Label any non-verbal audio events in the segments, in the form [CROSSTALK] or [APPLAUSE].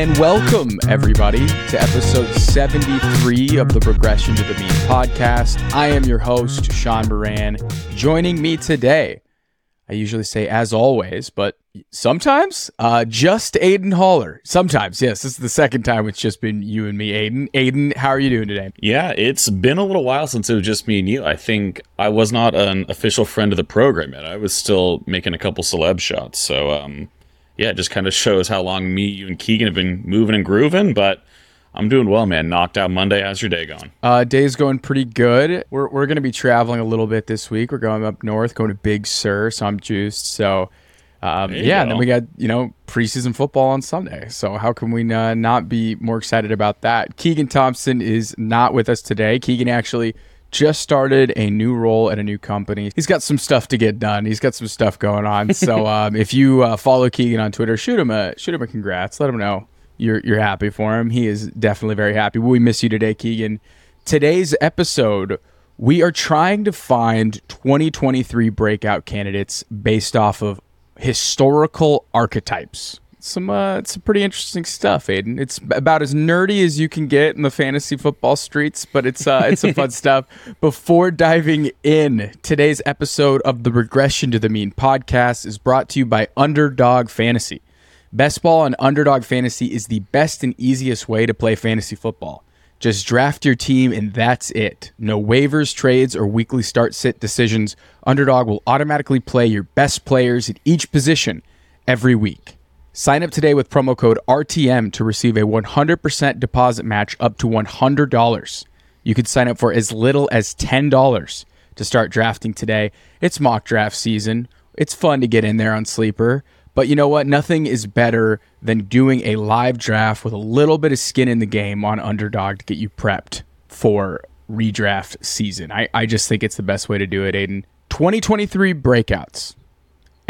and welcome everybody to episode 73 of the Regression to the Mean podcast. I am your host, Shaun Moran. Joining me today, I usually say as always, but sometimes uh, just Aidan Haller. Sometimes, yes, this is the second time it's just been you and me, Aidan. Aidan, how are you doing today? Yeah, it's been a little while since it was just me and you. I think I was not an official friend of the program yet. I was still making a couple celeb shots. So, um, yeah, it just kind of shows how long me, you, and Keegan have been moving and grooving. But I'm doing well, man. Knocked out Monday. How's your day going? Uh, day's going pretty good. We're, we're going to be traveling a little bit this week. We're going up north, going to Big Sur, so I'm juiced. So, um, yeah, and then we got, you know, preseason football on Sunday. So, how can we uh, not be more excited about that? Keegan Thompson is not with us today. Keegan actually just started a new role at a new company. He's got some stuff to get done. He's got some stuff going on. [LAUGHS] So, um, if you uh, follow Keegan on Twitter, shoot him a shoot him a congrats. Let him know you're you're happy for him. He is definitely very happy. We miss you today, Keegan. Today's episode, we are trying to find 2023 breakout candidates based off of historical archetypes. Some uh, it's some pretty interesting stuff, Aidan. It's about as nerdy as you can get in the fantasy football streets, but it's uh, it's some fun [LAUGHS] stuff. Before diving in, today's episode of the Regression to the Mean podcast is brought to you by Underdog Fantasy. Best Ball and Underdog Fantasy is the best and easiest way to play fantasy football. Just draft your team and that's it. No waivers, trades, or weekly start sit decisions. Underdog will automatically play your best players at each position every week. Sign up today with promo code RTM to receive a 100% deposit match up to $100. You can sign up for as little as $10 to start drafting today. It's mock draft season. It's fun to get in there on Sleeper. But you know what? Nothing is better than doing a live draft with a little bit of skin in the game on Underdog to get you prepped for redraft season. I, I just think it's the best way to do it, Aidan. 2023 breakouts.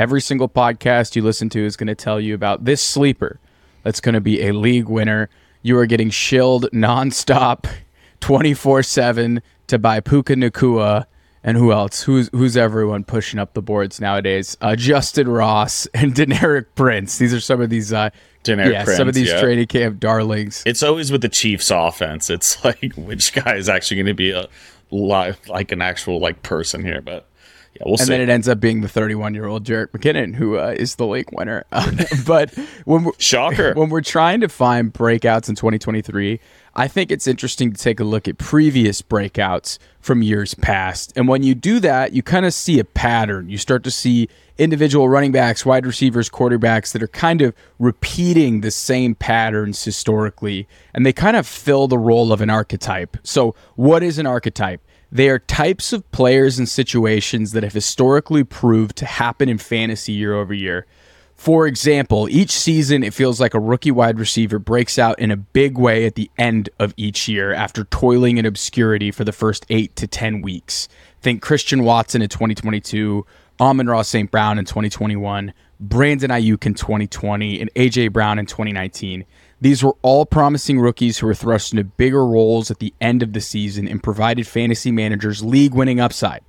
Every single podcast you listen to is going to tell you about this sleeper that's going to be a league winner. You are getting shilled nonstop [LAUGHS] 24 7 to buy Puka Nacua and who else? Who's who's everyone pushing up the boards nowadays? Uh, Justin Ross [LAUGHS] and Deneric Prince. These are some of these. Uh, yeah, Prince, some of these yeah. training camp darlings. It's always with the Chiefs' offense. It's [LAUGHS] like which guy is actually going to be a like an actual like person here, but. Yeah, we'll and see. then it ends up being the 31 year old Jerick McKinnon who uh, is the league winner. [LAUGHS] but when we're, shocker, [LAUGHS] when we're trying to find breakouts in 2023, I think it's interesting to take a look at previous breakouts from years past. And when you do that, you kind of see a pattern. You start to see individual running backs, wide receivers, quarterbacks that are kind of repeating the same patterns historically, and they kind of fill the role of an archetype. So, what is an archetype? They are types of players and situations that have historically proved to happen in fantasy year over year. For example, each season it feels like a rookie wide receiver breaks out in a big way at the end of each year after toiling in obscurity for the first eight to 10 weeks. Think Christian Watson in 2022, Amon-Ra St. Brown in 2021, Brandon Aiyuk in 2020, and A.J. Brown in 2019. These were all promising rookies who were thrust into bigger roles at the end of the season and provided fantasy managers league winning upside.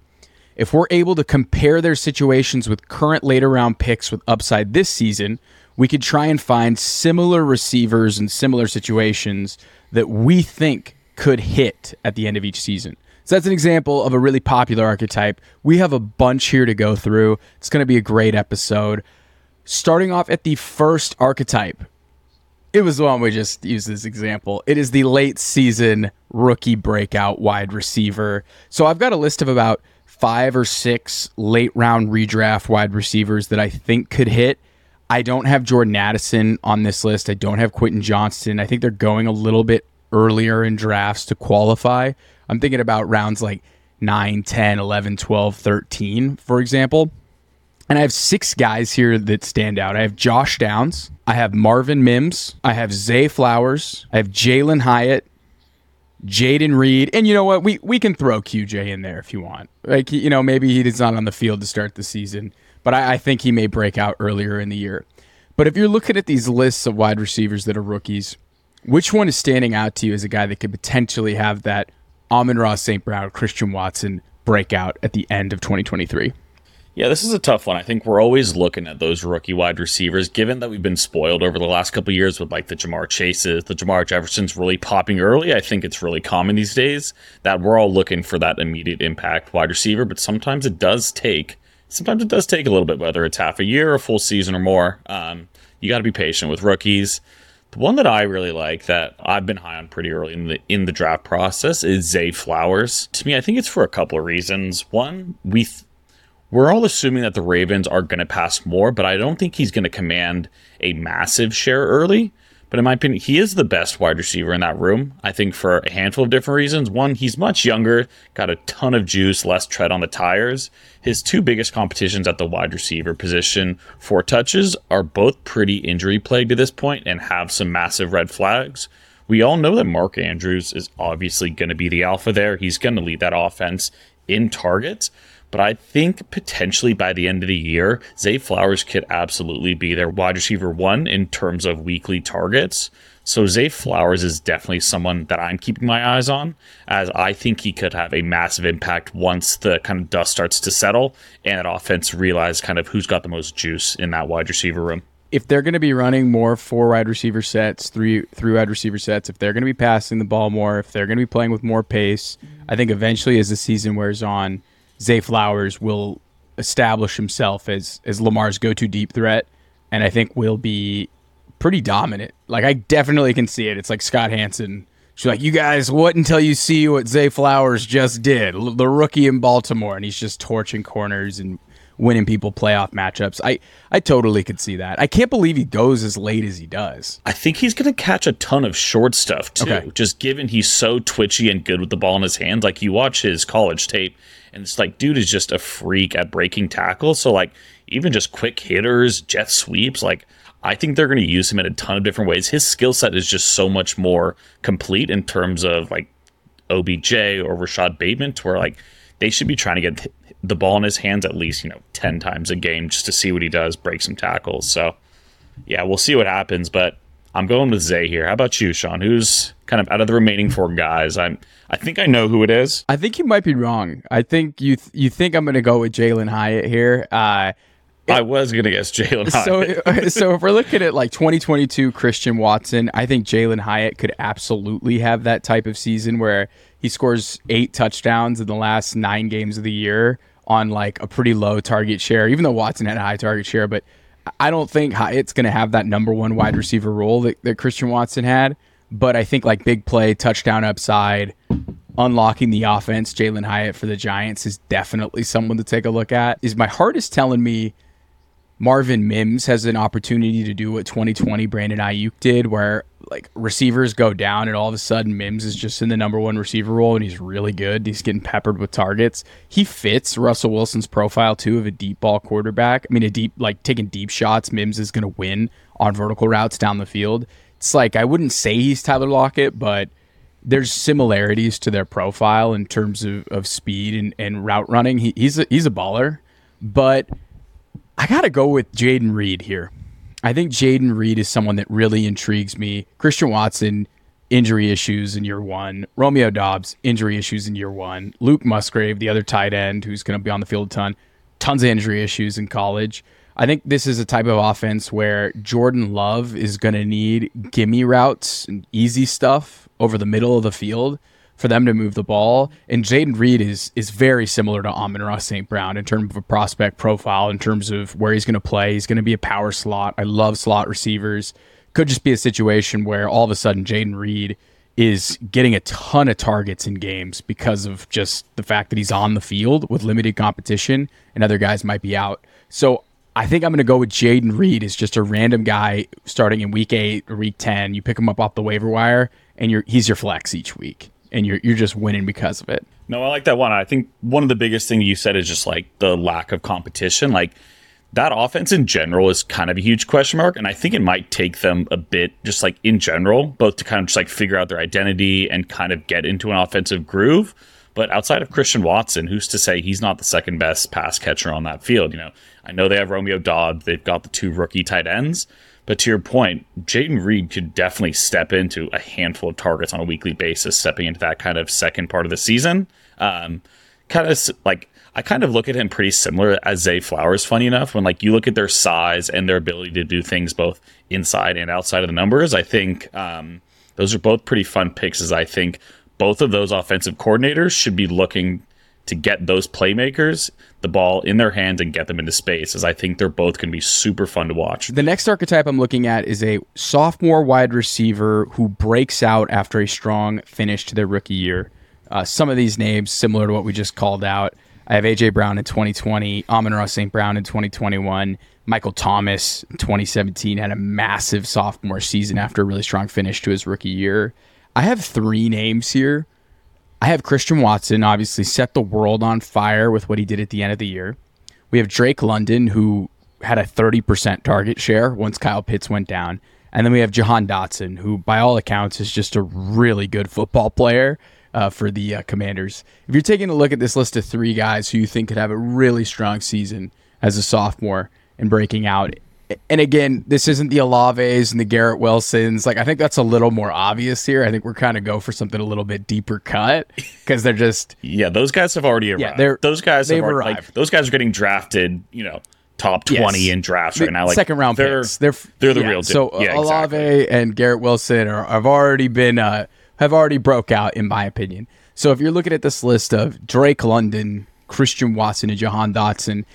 If we're able to compare their situations with current later round picks with upside this season, we could try and find similar receivers and similar situations that we think could hit at the end of each season. So that's an example of a really popular archetype. We have a bunch here to go through. It's going to be a great episode. Starting off at the first archetype, it was the one we just used as example. It is the late season rookie breakout wide receiver. So I've got a list of about five or six late round redraft wide receivers that I think could hit. I don't have Jordan Addison on this list. I don't have Quentin Johnston. I think they're going a little bit earlier in drafts to qualify. I'm thinking about rounds like 9, 10, 11, 12, 13, for example. And I have six guys here that stand out. I have Josh Downs. I have Marvin Mims. I have Zay Flowers. I have Jalin Hyatt. Jayden Reed, and you know what? We we can throw QJ in there if you want. Like you know, maybe he he's not on the field to start the season, but I, I think he may break out earlier in the year. But if you're looking at these lists of wide receivers that are rookies, which one is standing out to you as a guy that could potentially have that Amon-Ra St. Brown, Christian Watson breakout at the end of 2023? Yeah, this is a tough one. I think we're always looking at those rookie wide receivers, given that we've been spoiled over the last couple years with like the Ja'Marr Chases, the Jamar Jeffersons really popping early. I think it's really common these days that we're all looking for that immediate impact wide receiver, but sometimes it does take sometimes it does take a little bit, whether it's half a year, a full season, or more. Um, you got to be patient with rookies. The one that I really like that I've been high on pretty early in the in the draft process is Zay Flowers. To me, I think it's for a couple of reasons. One, we th- we're all assuming that the Ravens are going to pass more, but I don't think he's going to command a massive share early. But in my opinion, he is the best wide receiver in that room. I think for a handful of different reasons. One, he's much younger, got a ton of juice, less tread on the tires. His two biggest competitions at the wide receiver position for touches are both pretty injury plagued to this point and have some massive red flags. We all know that Mark Andrews is obviously going to be the alpha there. He's going to lead that offense in targets. But I think potentially by the end of the year, Zay Flowers could absolutely be their wide receiver one in terms of weekly targets. So Zay Flowers is definitely someone that I'm keeping my eyes on, as I think he could have a massive impact once the kind of dust starts to settle and that offense realize kind of who's got the most juice in that wide receiver room. If they're going to be running more four wide receiver sets, three three wide receiver sets, if they're going to be passing the ball more, if they're going to be playing with more pace, I think eventually as the season wears on, Zay Flowers will establish himself as as Lamar's go-to deep threat, and I think will be pretty dominant. Like I definitely can see it. It's like Scott Hanson. She's like, you guys, what until you see what Zay Flowers just did, the rookie in Baltimore, and he's just torching corners and winning people playoff matchups. I I totally could see that. I can't believe he goes as late as he does. I think he's going to catch a ton of short stuff too. Okay. Just given he's so twitchy and good with the ball in his hands. Like you watch his college tape, and it's like, dude is just a freak at breaking tackles. So like even just quick hitters, jet sweeps, like. I think they're going to use him in a ton of different ways. His skill set is just so much more complete in terms of like OBJ or Rashod Bateman, to where like they should be trying to get the ball in his hands at least, you know, 10 times a game just to see what he does, break some tackles. So, yeah, we'll see what happens, but I'm going with Zay here. How about you, Shaun? Who's kind of out of the remaining four guys? I'm I think I know who it is. I think you might be wrong. I think you th- you think I'm going to go with Jalin Hyatt here. Uh, I was gonna guess Jalin So, [LAUGHS] so if we're looking at like 2022 Christian Watson, I think Jalin Hyatt could absolutely have that type of season where he scores eight touchdowns in the last nine games of the year on like a pretty low target share. Even though Watson had a high target share, but I don't think Hyatt's going to have that number one wide receiver role that, that Christian Watson had. But I think like big play, touchdown upside, unlocking the offense, Jalin Hyatt for the Giants is definitely someone to take a look at. Is my heart is telling me Marvin Mims has an opportunity to do what 2020 Brandon Aiyuk did, where like receivers go down and all of a sudden Mims is just in the number one receiver role and he's really good. He's getting peppered with targets. He fits Russell Wilson's profile too of a deep ball quarterback. I mean, a deep like taking deep shots. Mims is going to win on vertical routes down the field. It's like I wouldn't say he's Tyler Lockett, but there's similarities to their profile in terms of, of speed and, and route running. He, he's a, he's a baller, but I got to go with Jayden Reed here. I think Jayden Reed is someone that really intrigues me. Christian Watson, injury issues in year one. Romeo Doubs, injury issues in year one. Luke Musgrave, the other tight end who's going to be on the field a ton, tons of injury issues in college. I think this is a type of offense where Jordan Love is going to need gimme routes and easy stuff over the middle of the field for them to move the ball. And Jayden Reed is is very similar to Amon-Ra St. Brown in terms of a prospect profile, in terms of where he's going to play. He's going to be a power slot. I love slot receivers. Could just be a situation where all of a sudden Jayden Reed is getting a ton of targets in games because of just the fact that he's on the field with limited competition and other guys might be out. So I think I'm going to go with Jayden Reed as just a random guy starting in week eight or week 10. You pick him up off the waiver wire and he's your flex each week and you're you're just winning because of it. No, I like that one. I think one of the biggest things you said is just like the lack of competition. Like that offense in general is kind of a huge question mark, and I think it might take them a bit, just like in general, both to kind of just like figure out their identity and kind of get into an offensive groove. But outside of Christian Watson, who's to say he's not the second best pass catcher on that field? You know, I know they have Romeo Doubs, they've got the two rookie tight ends, but to your point, Jayden Reed could definitely step into a handful of targets on a weekly basis, stepping into that kind of second part of the season. Um, kind of like I kind of look at him pretty similar as Zay Flowers, funny enough, when like you look at their size and their ability to do things both inside and outside of the numbers. I think um, those are both pretty fun picks as I think both of those offensive coordinators should be looking to get those playmakers the ball in their hands and get them into space as I think they're both going to be super fun to watch. The next archetype I'm looking at is a sophomore wide receiver who breaks out after a strong finish to their rookie year. Uh, some of these names similar to what we just called out. I have AJ Brown in 2020, Amon-Ra St. Brown in 2021, Michael Thomas in 2017 had a massive sophomore season after a really strong finish to his rookie year. I have three names here I have Christian Watson, obviously set the world on fire with what he did at the end of the year. We have Drake London, who had a 30% target share once Kyle Pitts went down. And then we have Jahan Dotson, who, by all accounts, is just a really good football player uh, for the uh, Commanders. If you're taking a look at this list of three guys who you think could have a really strong season as a sophomore and breaking out, and again, this isn't the Olaves and the Garrett Wilsons. Like I think that's a little more obvious here. I think we're kind of go for something a little bit deeper cut because they're just yeah. Those guys have already arrived. Yeah, they're, those guys they've have arrived. Like, those guys are getting drafted. You know, top twenty yes. in drafts right now. Like second round they're, picks. They're they're the yeah, real. Deal. So yeah, Olave exactly. and Garrett Wilson are, have already been uh, have already broke out in my opinion. So if you're looking at this list of Drake London, Christian Watson, and Jahan Dotson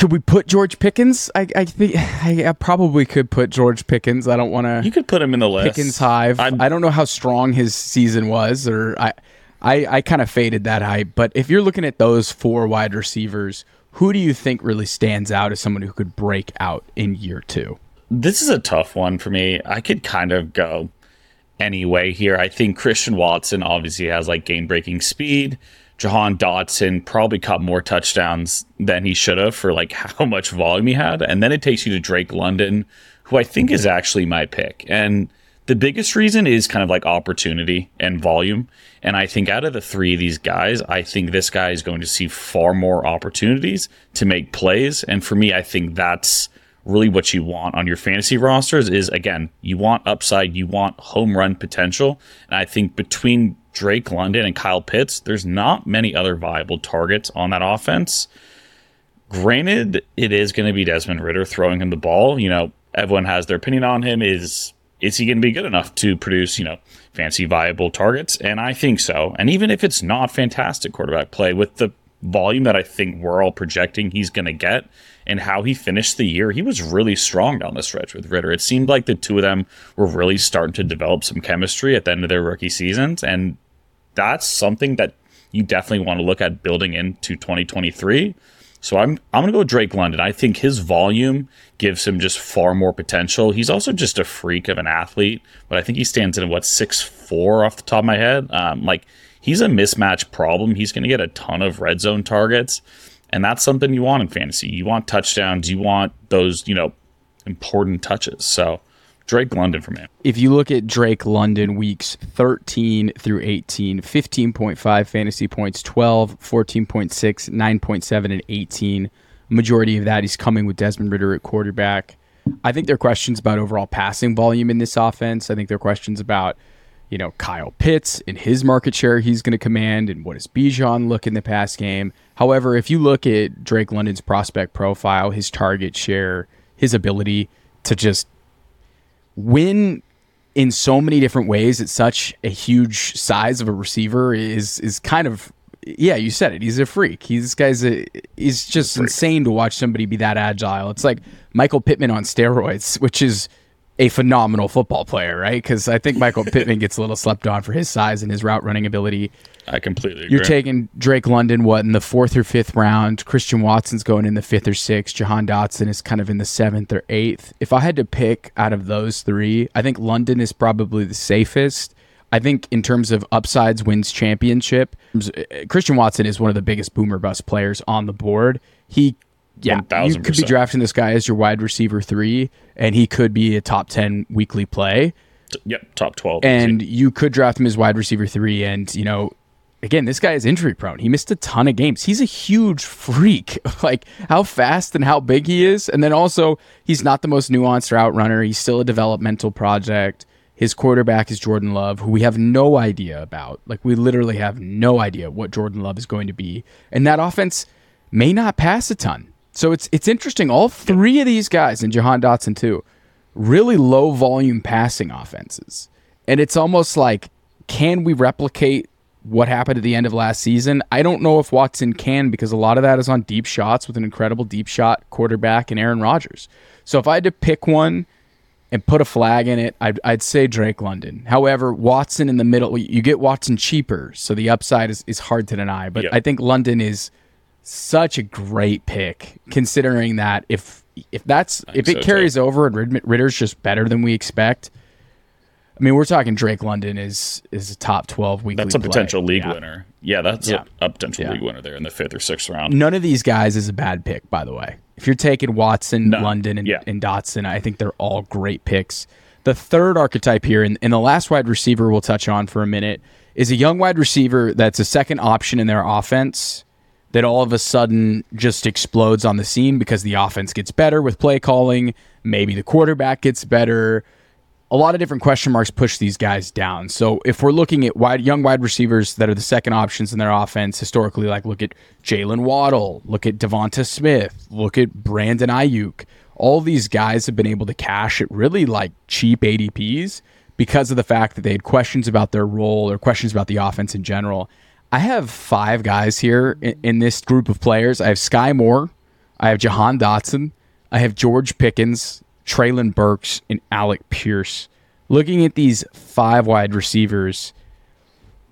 could we put George Pickens? I, I think [SIGHS] I, I, probably could put George Pickens. I don't want to. You could put him in the list. Pickens hive. I'm, I do not know how strong his season was, or I, I, I kind of faded that hype. But if you're looking at those four wide receivers, who do you think really stands out as someone who could break out in year two? This is a tough one for me. I could kind of go anyway here. I think Christian Watson obviously has like game breaking speed. Jahan Dotson probably caught more touchdowns than he should have for like [LAUGHS] how much volume he had. And then it takes you to Drake London, who I think is actually my pick. And the biggest reason is kind of like opportunity and volume. And I think out of the three of these guys, I think this guy is going to see far more opportunities to make plays. And for me, I think that's really what you want on your fantasy rosters is again, you want upside, you want home run potential. And I think between Drake London and Kyle Pitts, there's not many other viable targets on that offense. Granted, it is going to be Desmond Ridder throwing him the ball. You know, everyone has their opinion on him. Is is he going to be good enough to produce, you know, fancy viable targets? And I think so. And even if it's not fantastic quarterback play with the volume that I think we're all projecting he's going to get and how he finished the year, he was really strong down the stretch with Ridder. It seemed like the two of them were really starting to develop some chemistry at the end of their rookie seasons. And that's something that you definitely want to look at building into 2023. So I'm I'm gonna go Drake London. I think his volume gives him just far more potential. He's also just a freak of an athlete, but I think he stands in what six four off the top of my head. Um, like he's a mismatch problem. He's gonna get a ton of red zone targets, and that's something you want in fantasy. You want touchdowns. You want those you know important touches. So Drake London for me. If you look at Drake London weeks 13 through 18, 15.5 fantasy points, 12, 14.6, 9.7, and 18. Majority of that he's coming with Desmond Ridder at quarterback. I think there are questions about overall passing volume in this offense. I think there are questions about, you know, Kyle Pitts and his market share he's going to command and what does Bijan look in the pass game. However, if you look at Drake London's prospect profile, his target share, his ability to just win in so many different ways at such a huge size of a receiver is is kind of yeah, you said it. He's a freak. He's this guy's a he's just insane to watch somebody be that agile. It's like Michael Pittman on steroids, [LAUGHS] which is a phenomenal football player, right? Because I think Michael [LAUGHS] Pittman gets a little slept on for his size and his route running ability. I completely agree. You're taking Drake London, what, in the fourth or fifth round? Christian Watson's going in the fifth or sixth. Jahan Dotson is kind of in the seventh or eighth. If I had to pick out of those three, I think London is probably the safest. I think in terms of upsides wins championship, uh, Christian Watson is one of the biggest boomer bust players on the board. He yeah, 1, you could be drafting this guy as your wide receiver three, and he could be a top ten weekly play. Yep, top twelve. And you could draft him as wide receiver three, and you know, again, this guy is injury prone. He missed a ton of games. He's a huge freak. [LAUGHS] like how fast and how big he is, and then also he's not the most nuanced route runner. He's still a developmental project. His quarterback is Jordan Love, who we have no idea about. Like, we literally have no idea what Jordan Love is going to be. And that offense may not pass a ton. So it's it's interesting. All three of these guys, and Jahan Dotson too, really low volume passing offenses. And it's almost like, can we replicate what happened at the end of last season? I don't know if Watson can because a lot of that is on deep shots with an incredible deep shot quarterback and Aaron Rodgers. So if I had to pick one and put a flag in it, I'd, I'd say Drake London. However, Watson in the middle, you get Watson cheaper, so the upside is, is hard to deny. But yep. I think London is such a great pick, considering that if if that's if it so carries too. over and Ridder's just better than we expect. I mean, we're talking Drake London is is a top twelve weekly. That's a play. potential league yeah. winner. Yeah, that's yeah. A, a, potential yeah. league winner there in the fifth or sixth round. None of these guys is a bad pick, by the way. If you're taking Watson, no. London, and, and, Dotson, I think they're all great picks. The third archetype here, and, and the last wide receiver we'll touch on for a minute, is a young wide receiver that's a second option in their offense that all of a sudden just explodes on the scene because the offense gets better with play calling. Maybe the quarterback gets better a lot of different question marks push these guys down. So if we're looking at wide young wide receivers that are the second options in their offense historically, like look at Jaylen Waddle, look at Devonta Smith, look at Brandon Aiyuk. All these guys have been able to cash at really like cheap ADPs because of the fact that they had questions about their role or questions about the offense in general. I have five guys here in, in this group of players. I have Skyy Moore, I have Jahan Dotson, I have George Pickens, Treylon Burks, and Alec Pierce. Looking at these five wide receivers,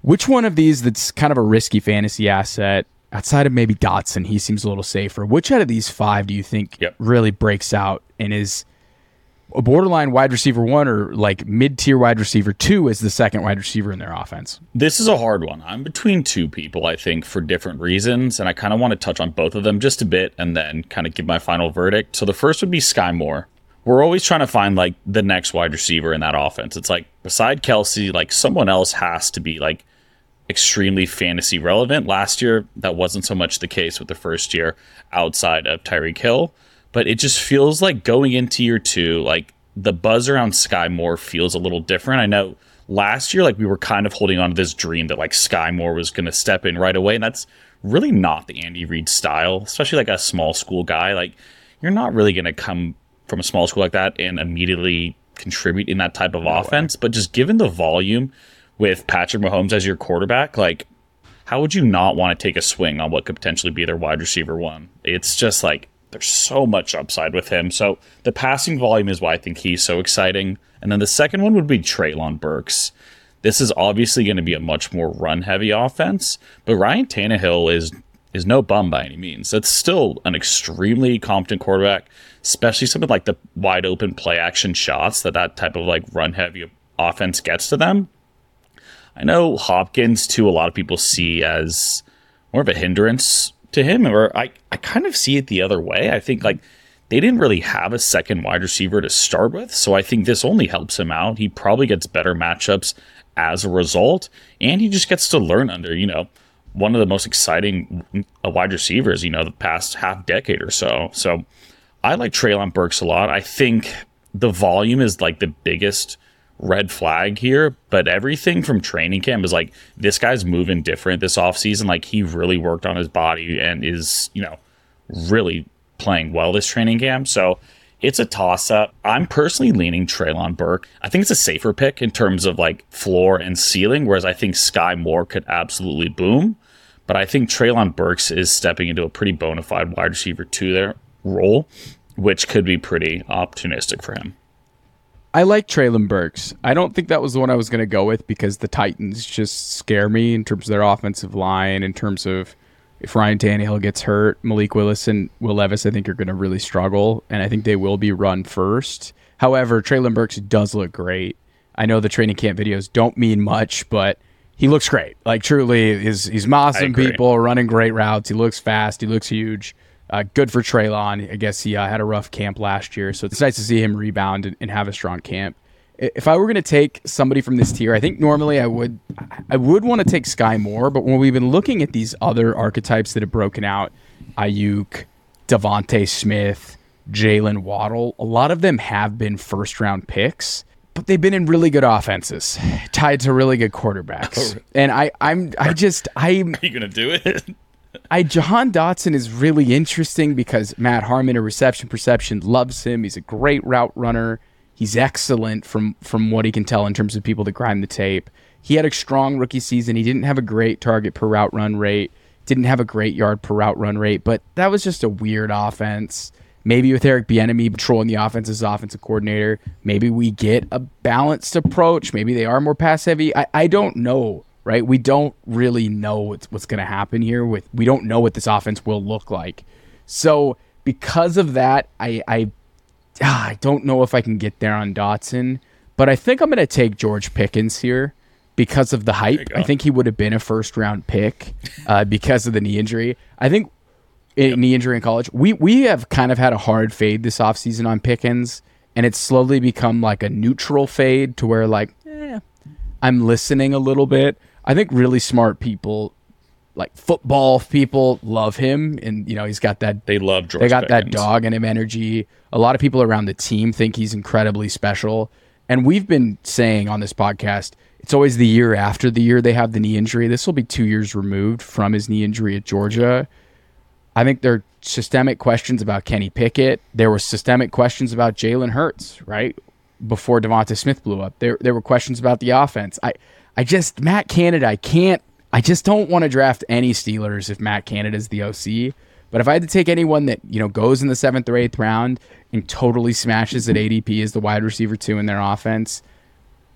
which one of these that's kind of a risky fantasy asset outside of maybe Dotson? He seems a little safer. Which out of these five do you think yep. really breaks out and is a borderline wide receiver one or like mid tier wide receiver two as the second wide receiver in their offense? This is a hard one. I'm between two people, I think, for different reasons. And I kind of want to touch on both of them just a bit and then kind of give my final verdict. So the first would be Skyy Moore we're always trying to find like the next wide receiver in that offense. It's like beside Kelce, like someone else has to be like extremely fantasy relevant. Last year, that wasn't so much the case with the first year outside of Tyreek Hill, but it just feels like going into year two, like the buzz around Skyy Moore feels a little different. I know last year, like we were kind of holding on to this dream that like Skyy Moore was going to step in right away, and that's really not the Andy Reid style, especially like a small school guy. Like you're not really going to come from a small school like that and immediately contribute in that type of no offense. Way. But just given the volume with Patrick Mahomes as your quarterback, like how would you not want to take a swing on what could potentially be their wide receiver one? It's just like there's so much upside with him. So the passing volume is why I think he's so exciting. And then the second one would be Treylon Burks. This is obviously going to be a much more run heavy offense, but Ryan Tannehill is is no bum by any means. That's still an extremely competent quarterback, especially something like the wide open play action shots that that type of like run heavy offense gets to them. I know Hopkins too. A lot of people see as more of a hindrance to him, or I I kind of see it the other way. I think like they didn't really have a second wide receiver to start with, so I think this only helps him out. He probably gets better matchups as a result, and he just gets to learn under you know one of the most exciting uh, wide receivers, you know, the past half decade or so. So I like Treylon Burks a lot. I think the volume is like the biggest red flag here, but everything from training camp is like this guy's moving different this offseason. Like he really worked on his body and is, you know, really playing well this training camp. So it's a toss up. I'm personally leaning Treylon Burke. I think it's a safer pick in terms of like floor and ceiling, whereas I think Skyy Moore could absolutely boom. But I think Treylon Burks is stepping into a pretty bona fide wide receiver two there role, which could be pretty opportunistic for him. I like Treylon Burks. I don't think that was the one I was going to go with because the Titans just scare me in terms of their offensive line, in terms of if Ryan Tannehill gets hurt, Malik Willis and Will Levis, I think are going to really struggle, and I think they will be run first. However, Treylon Burks does look great. I know the training camp videos don't mean much, but he looks great. Like truly, he's he's mossing people, running great routes. He looks fast. He looks huge. Uh, good for Treylon. I guess he uh, had a rough camp last year, so it's nice to see him rebound and, and have a strong camp. If I were going to take somebody from this tier, I think normally I would I would want to take Skyy Moore, but when we've been looking at these other archetypes that have broken out, Aiyuk, Devonta Smith, Jaylen Waddle, a lot of them have been first round picks but they've been in really good offenses, tied to really good quarterbacks. [LAUGHS] Oh, and I, I'm, I just, I, [LAUGHS] Are you gonna do it? I, Jahan Dotson is really interesting because Matt Harmon, a reception perception, loves him. He's a great route runner. He's excellent from from what he can tell in terms of people that grind the tape. He had a strong rookie season. He didn't have a great target per route run rate. Didn't have a great yard per route run rate, but that was just a weird offense. Maybe with Eric Bieniemy patrolling the offense as offensive coordinator, maybe we get a balanced approach. Maybe they are more pass heavy. I, I don't know, right? We don't really know what's, what's going to happen here. With we don't know what this offense will look like. So because of that, I I, ah, I don't know if I can get there on Dotson, but I think I'm going to take George Pickens here because of the hype. I think he would have been a first round pick uh, [LAUGHS] because of the knee injury. I think in knee injury in college. We we have kind of had a hard fade this offseason on Pickens, and it's slowly become like a neutral fade to where like, eh, I'm listening a little bit. I think really smart people, like football people, love him, and you know he's got that. They love George. They got that dog in him energy. A lot of people around the team think he's incredibly special, and we've been saying on this podcast. It's always the year after the year they have the knee injury. This will be two years removed from his knee injury at Georgia. I think there are systemic questions about Kenny Pickett. There were systemic questions about Jalen Hurts, right? Before Devonta Smith blew up. There there were questions about the offense. I I just Matt Canada, I can't I just don't want to draft any Steelers if Matt Canada is the OC. But if I had to take anyone that, you know, goes in the seventh or eighth round and totally smashes at ADP as the wide receiver two in their offense,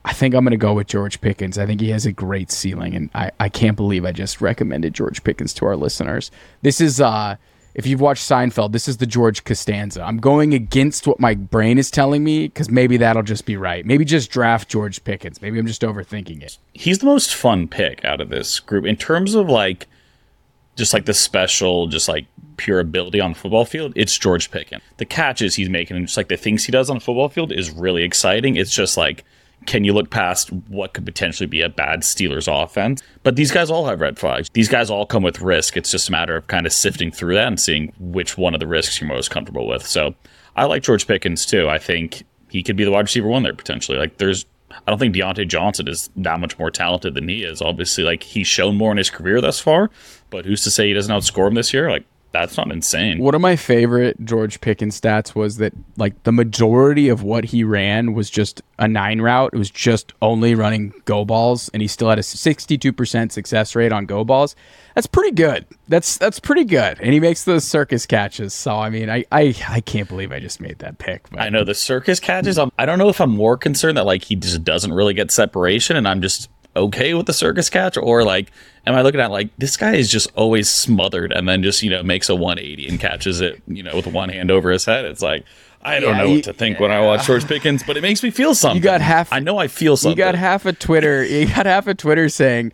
I think I'm going to go with George Pickens. I think he has a great ceiling, and I, I can't believe I just recommended George Pickens to our listeners. This is, uh, if you've watched Seinfeld, this is the George Costanza. I'm going against what my brain is telling me because maybe that'll just be right. Maybe just draft George Pickens. Maybe I'm just overthinking it. He's the most fun pick out of this group in terms of like, just like the special, just like pure ability on the football field. It's George Pickens. The catches he's making and just like the things he does on the football field is really exciting. It's just like can you look past what could potentially be a bad Steelers offense? But these guys all have red flags. These guys all come with risk. It's just a matter of kind of sifting through that and seeing which one of the risks you're most comfortable with. So I like George Pickens too. I think he could be the wide receiver one there potentially. Like there's I don't think Diontae Johnson is that much more talented than he is. Obviously, like he's shown more in his career thus far, but who's to say he doesn't outscore him this year? Like that's not insane. One of my favorite George Pickens stats was that like the majority of what he ran was just a nine route. It was just only running go balls, and he still had a 62% success rate on go balls. That's pretty good. That's that's pretty good. And he makes those circus catches. So I mean, I I, I can't believe I just made that pick. But. I know the circus catches. I'm, I don't know if I'm more concerned that like he just doesn't really get separation, and I'm just okay with the circus catch, or like, am I looking at like this guy is just always smothered and then just you know makes a 180 and catches it you know with one hand over his head? It's like I don't Yeah, know you- what to think when I watch George Pickens, but it makes me feel something. You got half- I know I feel something. You got half a Twitter. You got half a Twitter saying,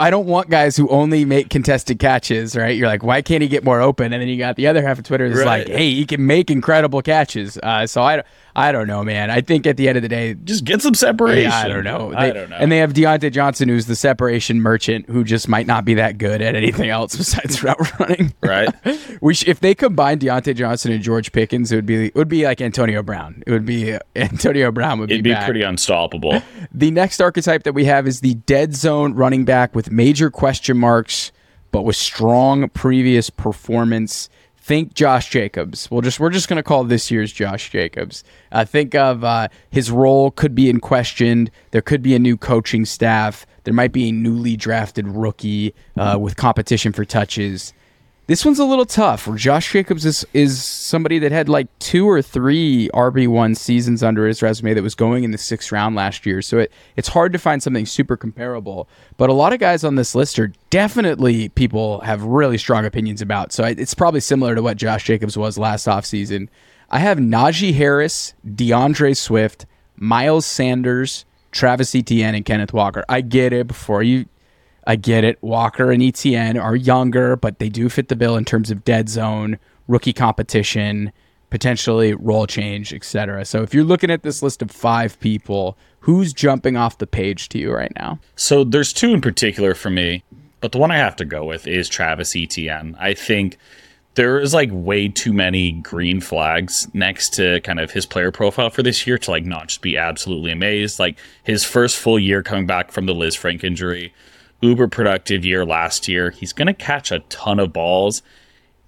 "I don't want guys who only make contested catches." Right? You're like, why can't he get more open? And then you got the other half of Twitter that's Right. like, "Hey, he can make incredible catches." Uh, so I, I don't know, man. I think at the end of the day, just get some separation. Yeah, I don't know. I don't know. And they have Diontae Johnson, who's the separation merchant, who just might not be that good at anything else besides [LAUGHS] route running. right. [LAUGHS] We sh- if they combine Diontae Johnson and George Pickens, it would be it would be like Antonio Brown. It would be uh, [LAUGHS] Antonio Brown would It'd be be pretty unstoppable. The next archetype that we have is the dead zone running back with major question marks, but with strong previous performance. Think Josh Jacobs. We'll just we're just gonna call this year's Josh Jacobs. Uh, think of uh, his role could be in question. There could be a new coaching staff. There might be a newly drafted rookie uh, with competition for touches. This one's a little tough. Where Josh Jacobs is is somebody that had like two or three RB one seasons under his resume that was going in the sixth round last year. So it it's hard to find something super comparable. But a lot of guys on this list are definitely people have really strong opinions about. So it- it's probably similar to what Josh Jacobs was last offseason. I have Najee Harris, D'Andre Swift, Miles Sanders, Travis Etienne, and Kenneth Walker. I get it. Before you I get it. Walker and Etienne are younger, but they do fit the bill in terms of dead zone, rookie competition, potentially role change, etc. So if you're looking at this list of five people, who's jumping off the page to you right now? So there's two in particular for me, but the one I have to go with is Travis Etienne. I think there is like way too many green flags next to kind of his player profile for this year to like not just be absolutely amazed. Like his first full year coming back from the Lisfranc injury, uber productive year last year. He's going to catch a ton of balls.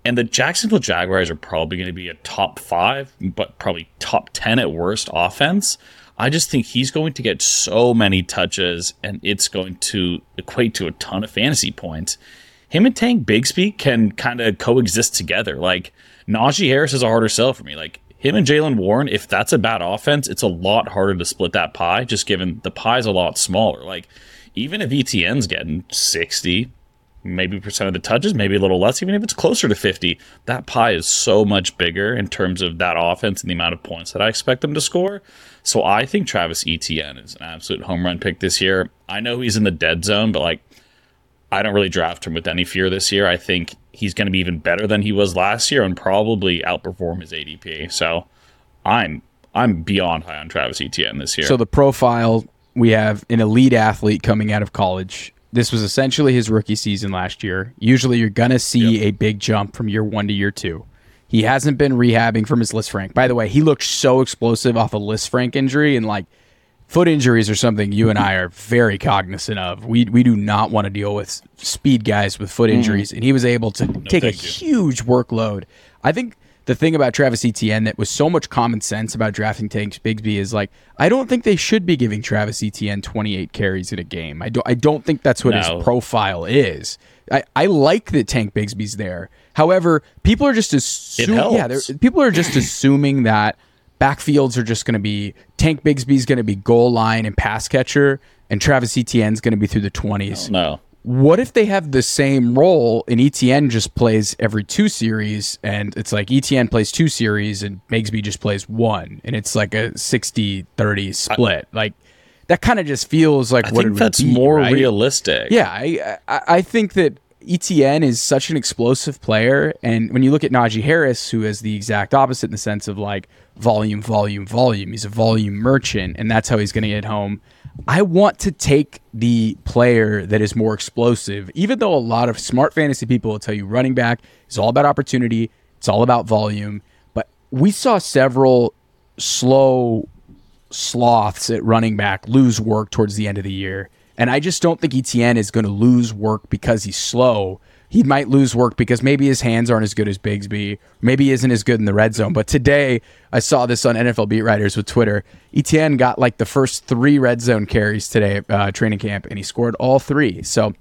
And the Jacksonville Jaguars are probably going to be a top five, but probably top 10 at worst offense. I just think he's going to get so many touches and it's going to equate to a ton of fantasy points him and Tank Bigsby can kind of coexist together. Like Najee Harris is a harder sell for me. Like him and Jaylen Warren, if that's a bad offense, it's a lot harder to split that pie, just given the pie's a lot smaller. Like even if Etienne's getting 60, maybe percent of the touches, maybe a little less, even if it's closer to 50, that pie is so much bigger in terms of that offense and the amount of points that I expect them to score. So I think Travis Etienne is an absolute home run pick this year. I know he's in the dead zone, but like I don't really draft him with any fear this year. I think he's going to be even better than he was last year and probably outperform his ADP. So I'm I'm beyond high on Travis Etienne this year. So the profile we have an elite athlete coming out of college. This was essentially his rookie season last year. Usually you're going to see yep. a big jump from year 1 to year 2. He hasn't been rehabbing from his Lisfranc. By the way, he looked so explosive off a Lisfranc injury and like foot injuries are something you and I are very cognizant of. We we do not want to deal with speed guys with foot mm-hmm. injuries, mm-hmm. and he was able to no, take a you. huge workload. I think the thing about Travis Etienne that was so much common sense about drafting Tank Bigsby is like I don't think they should be giving Travis Etienne 28 carries in a game. I don't I don't think that's what no. his profile is. I, I like that Tank Bigsby's there. However, people are just assuming yeah, people are just assuming that backfields are just going to be Tank Bigsby's going to be goal line and pass catcher, and Travis Etienne's going to be through the 20s. no. What if they have the same role and Etienne just plays every two series and it's like Etienne plays two series and Bigsby just plays one and it's like a 60 30 split? I, like that kind of just feels like I what think that's be, more right? realistic. Yeah, I, I, I think that Etienne is such an explosive player. And when you look at Najee Harris, who is the exact opposite in the sense of like volume, volume, volume, he's a volume merchant, and that's how he's going to get home. I want to take the player that is more explosive, even though a lot of smart fantasy people will tell you running back is all about opportunity, it's all about volume. But we saw several slow sloths at running back lose work towards the end of the year. And I just don't think Etienne is going to lose work because he's slow. He might lose work because maybe his hands aren't as good as Bigsby. Maybe he isn't as good in the red zone. But today, I saw this on NFL beat writers with Twitter. Etienne got like the first three red zone carries today uh, training camp, and he scored all three. So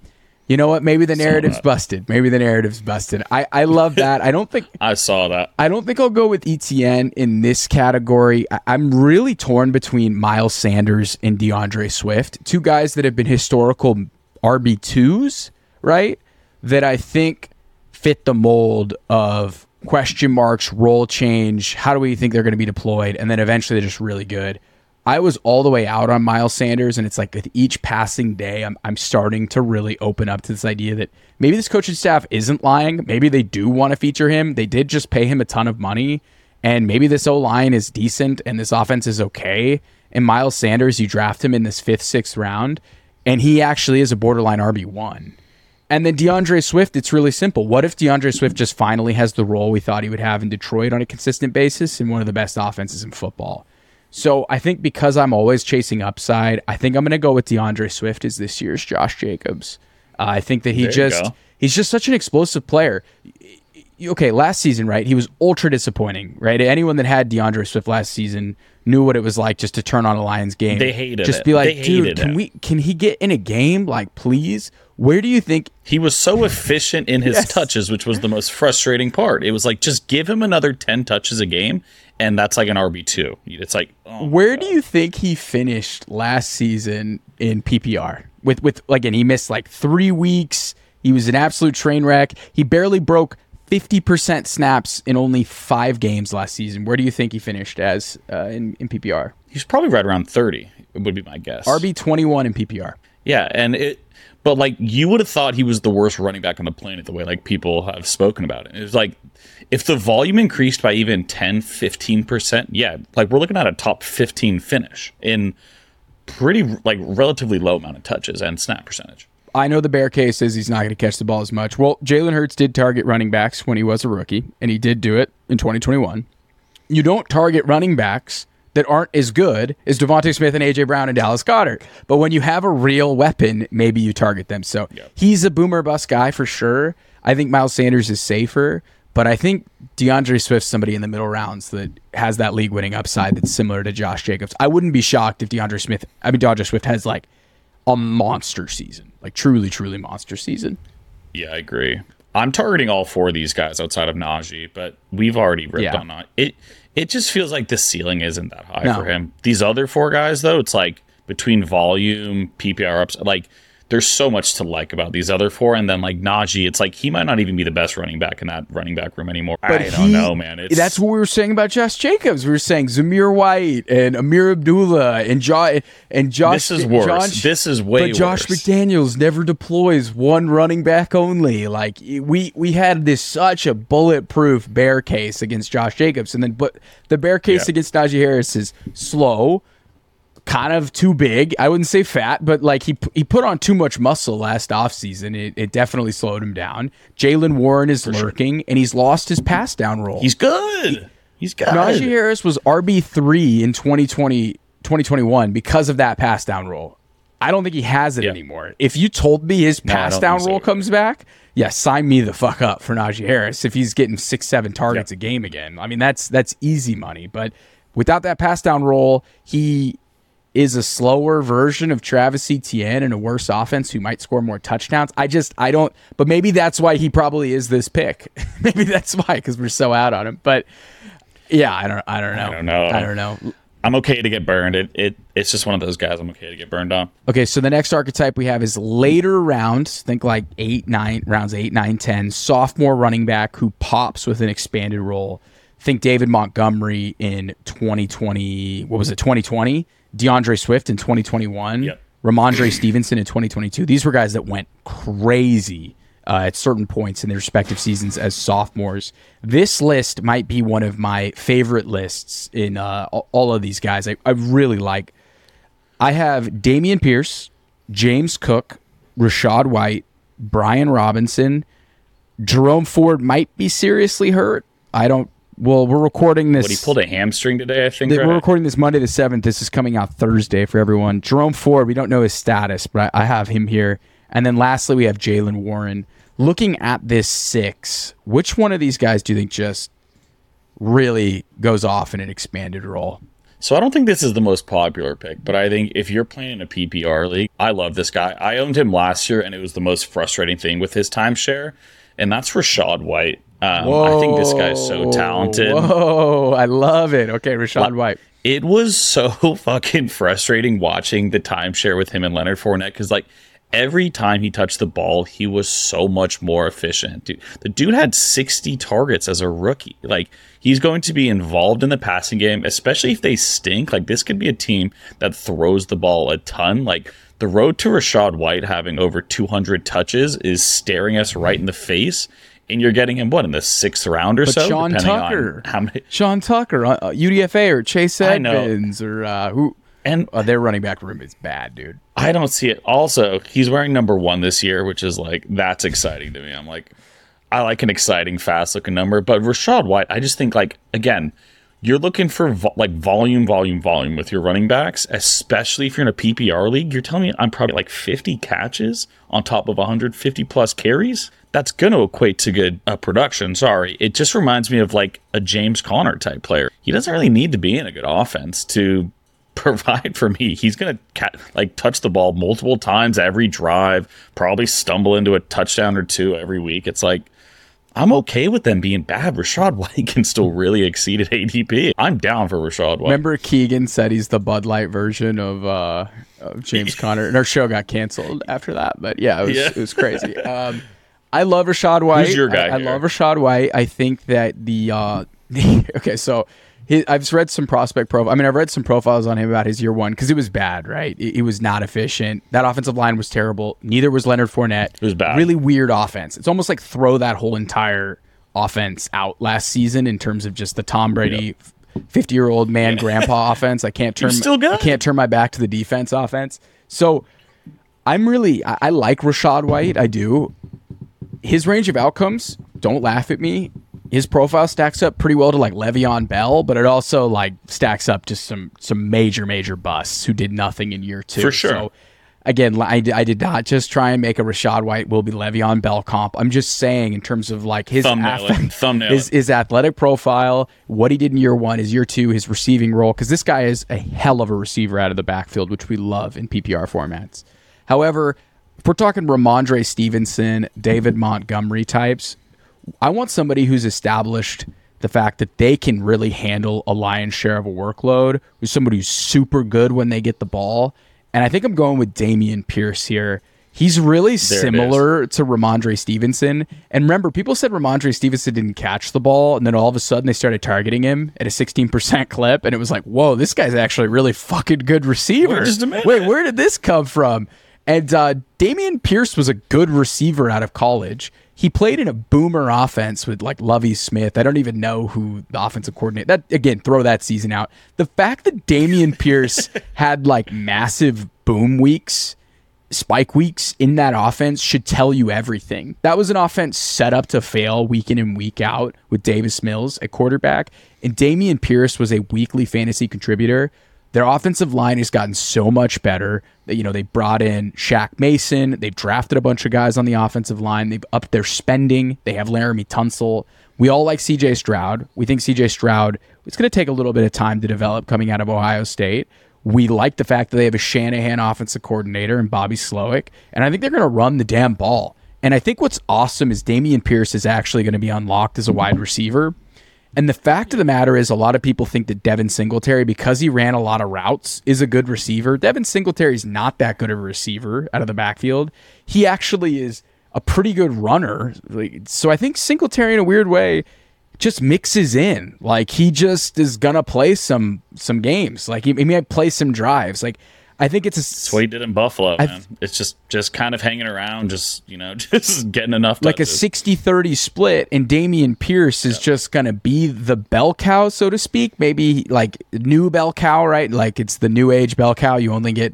you know what? Maybe the narrative's busted. Maybe the narrative's busted. I, I love that. I don't think [LAUGHS] I saw that. I don't think I'll go with Etienne in this category. I, I'm really torn between Miles Sanders and D'Andre Swift, two guys that have been historical RB twos, right? That I think fit the mold of question marks, role change. How do we think they're going to be deployed? And then eventually they're just really good. I was all the way out on Miles Sanders, and it's like with each passing day, I'm, I'm starting to really open up to this idea that maybe this coaching staff isn't lying. Maybe they do want to feature him. They did just pay him a ton of money, and maybe this O line is decent and this offense is okay. And Miles Sanders, you draft him in this fifth, sixth round, and he actually is a borderline RB1. And then D'Andre Swift, it's really simple. What if D'Andre Swift just finally has the role we thought he would have in Detroit on a consistent basis in one of the best offenses in football? So I think because I'm always chasing upside, I think I'm going to go with D'Andre Swift as this year's Josh Jacobs. Uh, I think that he there just he's just such an explosive player. Okay, last season, right? He was ultra disappointing, right? Anyone that had D'Andre Swift last season knew what it was like just to turn on a Lions game. They hated just it. be like, dude, can it. we can he get in a game? Like, please. Where do you think he was so efficient in his yes. touches, which was the most frustrating part? It was like just give him another ten touches a game, and that's like an RB two. It's like oh where do you think he finished last season in PPR? With with like and he missed like three weeks. He was an absolute train wreck. He barely broke 50% snaps in only five games last season. Where do you think he finished as uh, in, in PPR? He's probably right around 30, would be my guess. RB 21 in PPR. Yeah. And it, but like you would have thought he was the worst running back on the planet the way like people have spoken about it. It was like if the volume increased by even 10, 15%, yeah, like we're looking at a top 15 finish in pretty like relatively low amount of touches and snap percentage. I know the bear case is he's not going to catch the ball as much. Well, Jalen Hurts did target running backs when he was a rookie, and he did do it in 2021. You don't target running backs that aren't as good as DeVonta Smith and AJ Brown and Dallas Goedert. But when you have a real weapon, maybe you target them. So he's a boomer bust guy for sure. I think Miles Sanders is safer, but I think D'Andre Swift's somebody in the middle rounds that has that league winning upside that's similar to Josh Jacobs. I wouldn't be shocked if DeAndre Smith, I mean, D'Andre Swift has like a monster season, like truly, truly monster season. Yeah, I agree. I'm targeting all four of these guys outside of Najee, but we've already ripped Yeah. on Najee. It it just feels like the ceiling isn't that high No. for him. These other four guys, though, it's like between volume, PPR ups, like there's so much to like about these other four, and then like Najee, it's like he might not even be the best running back in that running back room anymore. But I don't know, man. It's, That's what we were saying about Josh Jacobs. We were saying Zamir White and Ameer Abdullah and jo- and Josh. this is worse. Josh- this is way but Josh worse. McDaniels never deploys one running back only. Like we we had this such a bulletproof bear case against Josh Jacobs, and then but the bear case Yeah. against Najee Harris is slow, kind of too big. I wouldn't say fat, but like he he put on too much muscle last offseason. It, it definitely slowed him down. Jaylen Warren is lurking, and he's lost his pass down role. He's good. He, he's good. Najee Harris was RB3 in 2020, 2021 because of that pass down role. I don't think he has it Yeah. anymore. If you told me his pass don't down think so role comes back, yeah, sign me the fuck up for Najee Harris if he's getting six, seven targets a game again. I mean, that's that's easy money. But without that pass down role, he is a slower version of Travis Etienne and a worse offense who might score more touchdowns. I just I don't. But maybe that's why he probably is this pick. [LAUGHS] maybe that's why because we're so out on him. But yeah, I don't. I don't know. I don't know. I don't know. I'm okay to get burned. It, it it's just one of those guys. I'm okay to get burned on. Okay, so the next archetype we have is later rounds. Think like eight, nine rounds, eight, nine, ten. Sophomore running back who pops with an expanded role. Think David Montgomery in 2020. What was it? 2020. D'Andre Swift in 2021. Yep. Rhamondre Stevenson in 2022. These were guys that went crazy uh, at certain points in their respective seasons as sophomores. This list might be one of my favorite lists in uh, all- of these guys. I, I really like. I have Dameon Pierce, James Cook, Rachaad White, Brian Robinson, Jerome Ford might be seriously hurt. I don't. Well, we're recording this. But he pulled a hamstring today, I think. We're recording this Monday the seventh. This is coming out Thursday for everyone. Jerome Ford, we don't know his status, but I I have him here. And then lastly, we have Jaylen Warren. Looking at this six, which one of these guys do you think just really goes off in an expanded role? So I don't think this is the most popular pick, but I think if you're playing in a PPR league, I love this guy. I owned him last year, and it was the most frustrating thing with his timeshare, and that's Rachaad White. Um, I think this guy's so talented. Whoa, I love it. Okay, Rachaad White. It was so [LAUGHS] fucking frustrating watching the timeshare with him and Leonard Fournette because, like, every time he touched the ball, he was so much more efficient. Dude, the dude had 60 targets as a rookie. Like, he's going to be involved in the passing game, especially if they stink. Like, this could be a team that throws the ball a ton. Like, the road to Rachaad White having over 200 touches is staring us right in the face. And you're getting him what in the sixth round or But so, Sean Tucker. [LAUGHS] how many. Sean Tucker, uh, uh, UDFA or Chase. Edmonds or uh, who? And Uh, their running back room is bad, dude. I don't see it. Also, he's wearing number one this year, which is like that's exciting to me. I'm like, I like an exciting, fast looking number. But Rachaad White, I just think like again, you're looking for vo- like volume, volume, volume with your running backs, especially if you're in a PPR league. You're telling me I'm probably like 50 catches on top of 150 plus carries. That's going to equate to good uh, production. Sorry, it just reminds me of like a James Conner type player. He doesn't really need to be in a good offense to [LAUGHS] provide for me. He's gonna ca- like touch the ball multiple times every drive, probably stumble into a touchdown or two every week. It's like I'm okay with them being bad. Rachaad White can still really exceed at ADP. I'm down for Rachaad White. Remember Keegan said he's the Bud Light version of, uh, of James [LAUGHS] Conner, and our show got canceled after that. But yeah, it was, Yeah. it was crazy. Um, I love Rachaad White. Who's your guy I, I love Rachaad White. I think that the uh, [LAUGHS] okay, so he, I've read some prospect profile. I mean, I've read some profiles on him about his year one because it was bad, right? It, it was not efficient. That offensive line was terrible. Neither was Leonard Fournette. It was bad. Really weird offense. It's almost like throw that whole entire offense out last season in terms of just the Tom Brady. 50 year old man grandpa [LAUGHS] offense. I can't turn still good. I can't turn my back to the defense offense. So I'm really I, I like Rachaad White. I do. His range of outcomes, don't laugh at me. His profile stacks up pretty well to like Le'Veon Bell, but it also like stacks up to some some major major busts who did nothing in year two. For sure. So again, I, I did not just try and make a Rachaad White will be Le'Veon Bell comp. I'm just saying in terms of like his Thumbnail ath- Thumbnail his, his athletic profile, what he did in year one, is year two, his receiving role, because this guy is a hell of a receiver out of the backfield, which we love in PPR formats. However, if we're talking Rhamondre Stevenson, David Montgomery types, I want somebody who's established the fact that they can really handle a lion's share of a workload, who's somebody who's super good when they get the ball. And I think I'm going with Dameon Pierce here. He's really it similar to Rhamondre Stevenson. And remember, people said Rhamondre Stevenson didn't catch the ball, and then all of a sudden they started targeting him at a 16% [LAUGHS] clip, and it was like, whoa, this guy's actually a really fucking good receiver. Wait just a minute. Wait, where did this come from? And uh, Dameon Pierce was a good receiver out of college. He played in a boomer offense with like Lovie Smith. I don't even know who the offensive coordinator. That again, throw that season out. The fact that Dameon Pierce [LAUGHS] had like massive boom weeks, spike weeks in that offense should tell you everything. That was an offense set up to fail week in and week out with Davis Mills at quarterback, and Dameon Pierce was a weekly fantasy contributor. Their offensive line has gotten so much better you know they brought in Shaq Mason, they've drafted a bunch of guys on the offensive line, they've upped their spending. They have Laremy Tunsil. We all like CJ Stroud. We think CJ Stroud it's going to take a little bit of time to develop coming out of Ohio State. We like the fact that they have a Shanahan offensive coordinator and Bobby Slowik, and I think they're going to run the damn ball. And I think what's awesome is Dameon Pierce is actually going to be unlocked as a wide receiver. And the fact of the matter is, a lot of people think that Devin Singletary, because he ran a lot of routes, is a good receiver. Devin Singletary is not that good of a receiver out of the backfield. He actually is a pretty good runner. So I think Singletary, in a weird way, just mixes in. Like he just is gonna play some some games. Like he, he might play some drives. Like I think it's a That's what he did in Buffalo, man. it's just just kind of hanging around, just you know, [LAUGHS] just getting enough. like a touches. 60-30 split and Dameon Pierce is just going to be the bell cow so to speak maybe like new bell cow right like it's the new age bell cow you only get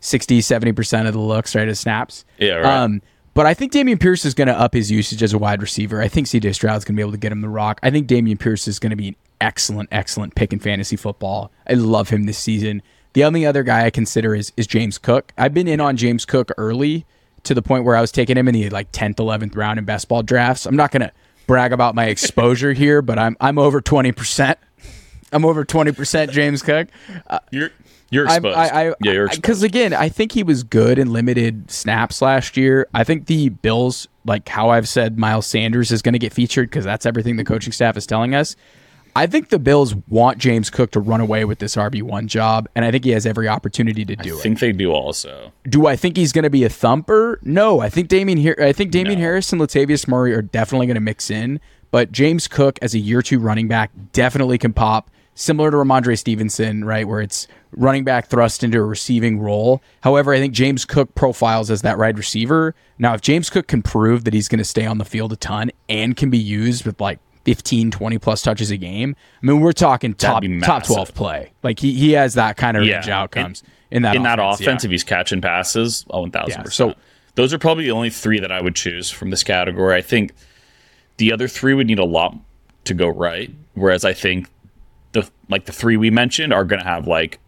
60 70% of the looks right as snaps Yeah, right. um but I think Dameon Pierce is going to up his usage as a wide receiver. I think CJ Stroud's going to be able to get him the rock. I think Dameon Pierce is going to be an excellent, excellent pick in fantasy football. I love him this season. The only other guy I consider is is James Cook. I've been in on James Cook early to the point where I was taking him in the like 10th, 11th round in best ball drafts. I'm not going to brag about my exposure here, but I'm I'm over 20%. I'm over 20% James Cook. Uh, you're you're exposed. I, I, yeah, you're because again, I think he was good in limited snaps last year. I think the Bills, like how I've said, Miles Sanders is going to get featured because that's everything the coaching staff is telling us. I think the Bills want James Cook to run away with this RB one job, and I think he has every opportunity to do I it. I think they do also. Do I think he's going to be a thumper? No, I think Damien here. I think Damien No. Harris and Latavius Murray are definitely going to mix in, but James Cook as a year two running back definitely can pop. Similar to Rhamondre Stevenson, right, where it's running back thrust into a receiving role. However, I think James Cook profiles as that wide receiver. Now, if James Cook can prove that he's going to stay on the field a ton and can be used with like 15, 20 plus touches a game, I mean, we're talking top top 12 play. Like he, he has that kind of range outcomes in, that in that offense, offense, yeah. if he's catching passes, oh, one thousand Yeah, percent. so- those are probably the only three that I would choose from this category. I think the other three would need a lot to go right. Whereas I think the like the three we mentioned are going to have like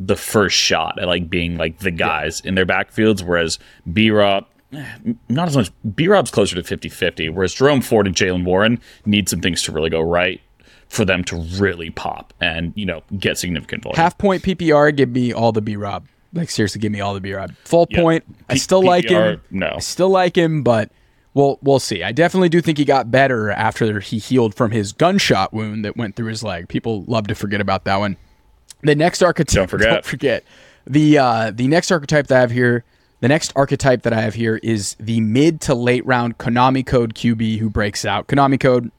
the first shot at like being like the guys in their backfields. Whereas B Rob, [SIGHS] not as much. B Rob's closer to 50-50, Whereas Jerome Ford and Jaylen Warren need some things to really go right for them to really pop and you know get significant volume. half point PPR, give me all the B Rob. Like seriously, give me all the B Rob. Full Yeah. point, I P- still like him. No. I still like him, but we'll we'll see. I definitely do think he got better after he healed from his gunshot wound that went through his leg. People love to forget about that one. The next archetype. Don't forget. [LAUGHS] Don't forget. The uh, the next archetype that I have here. The next archetype that I have here is the mid to late round Konami Code QB who breaks out. Konami Code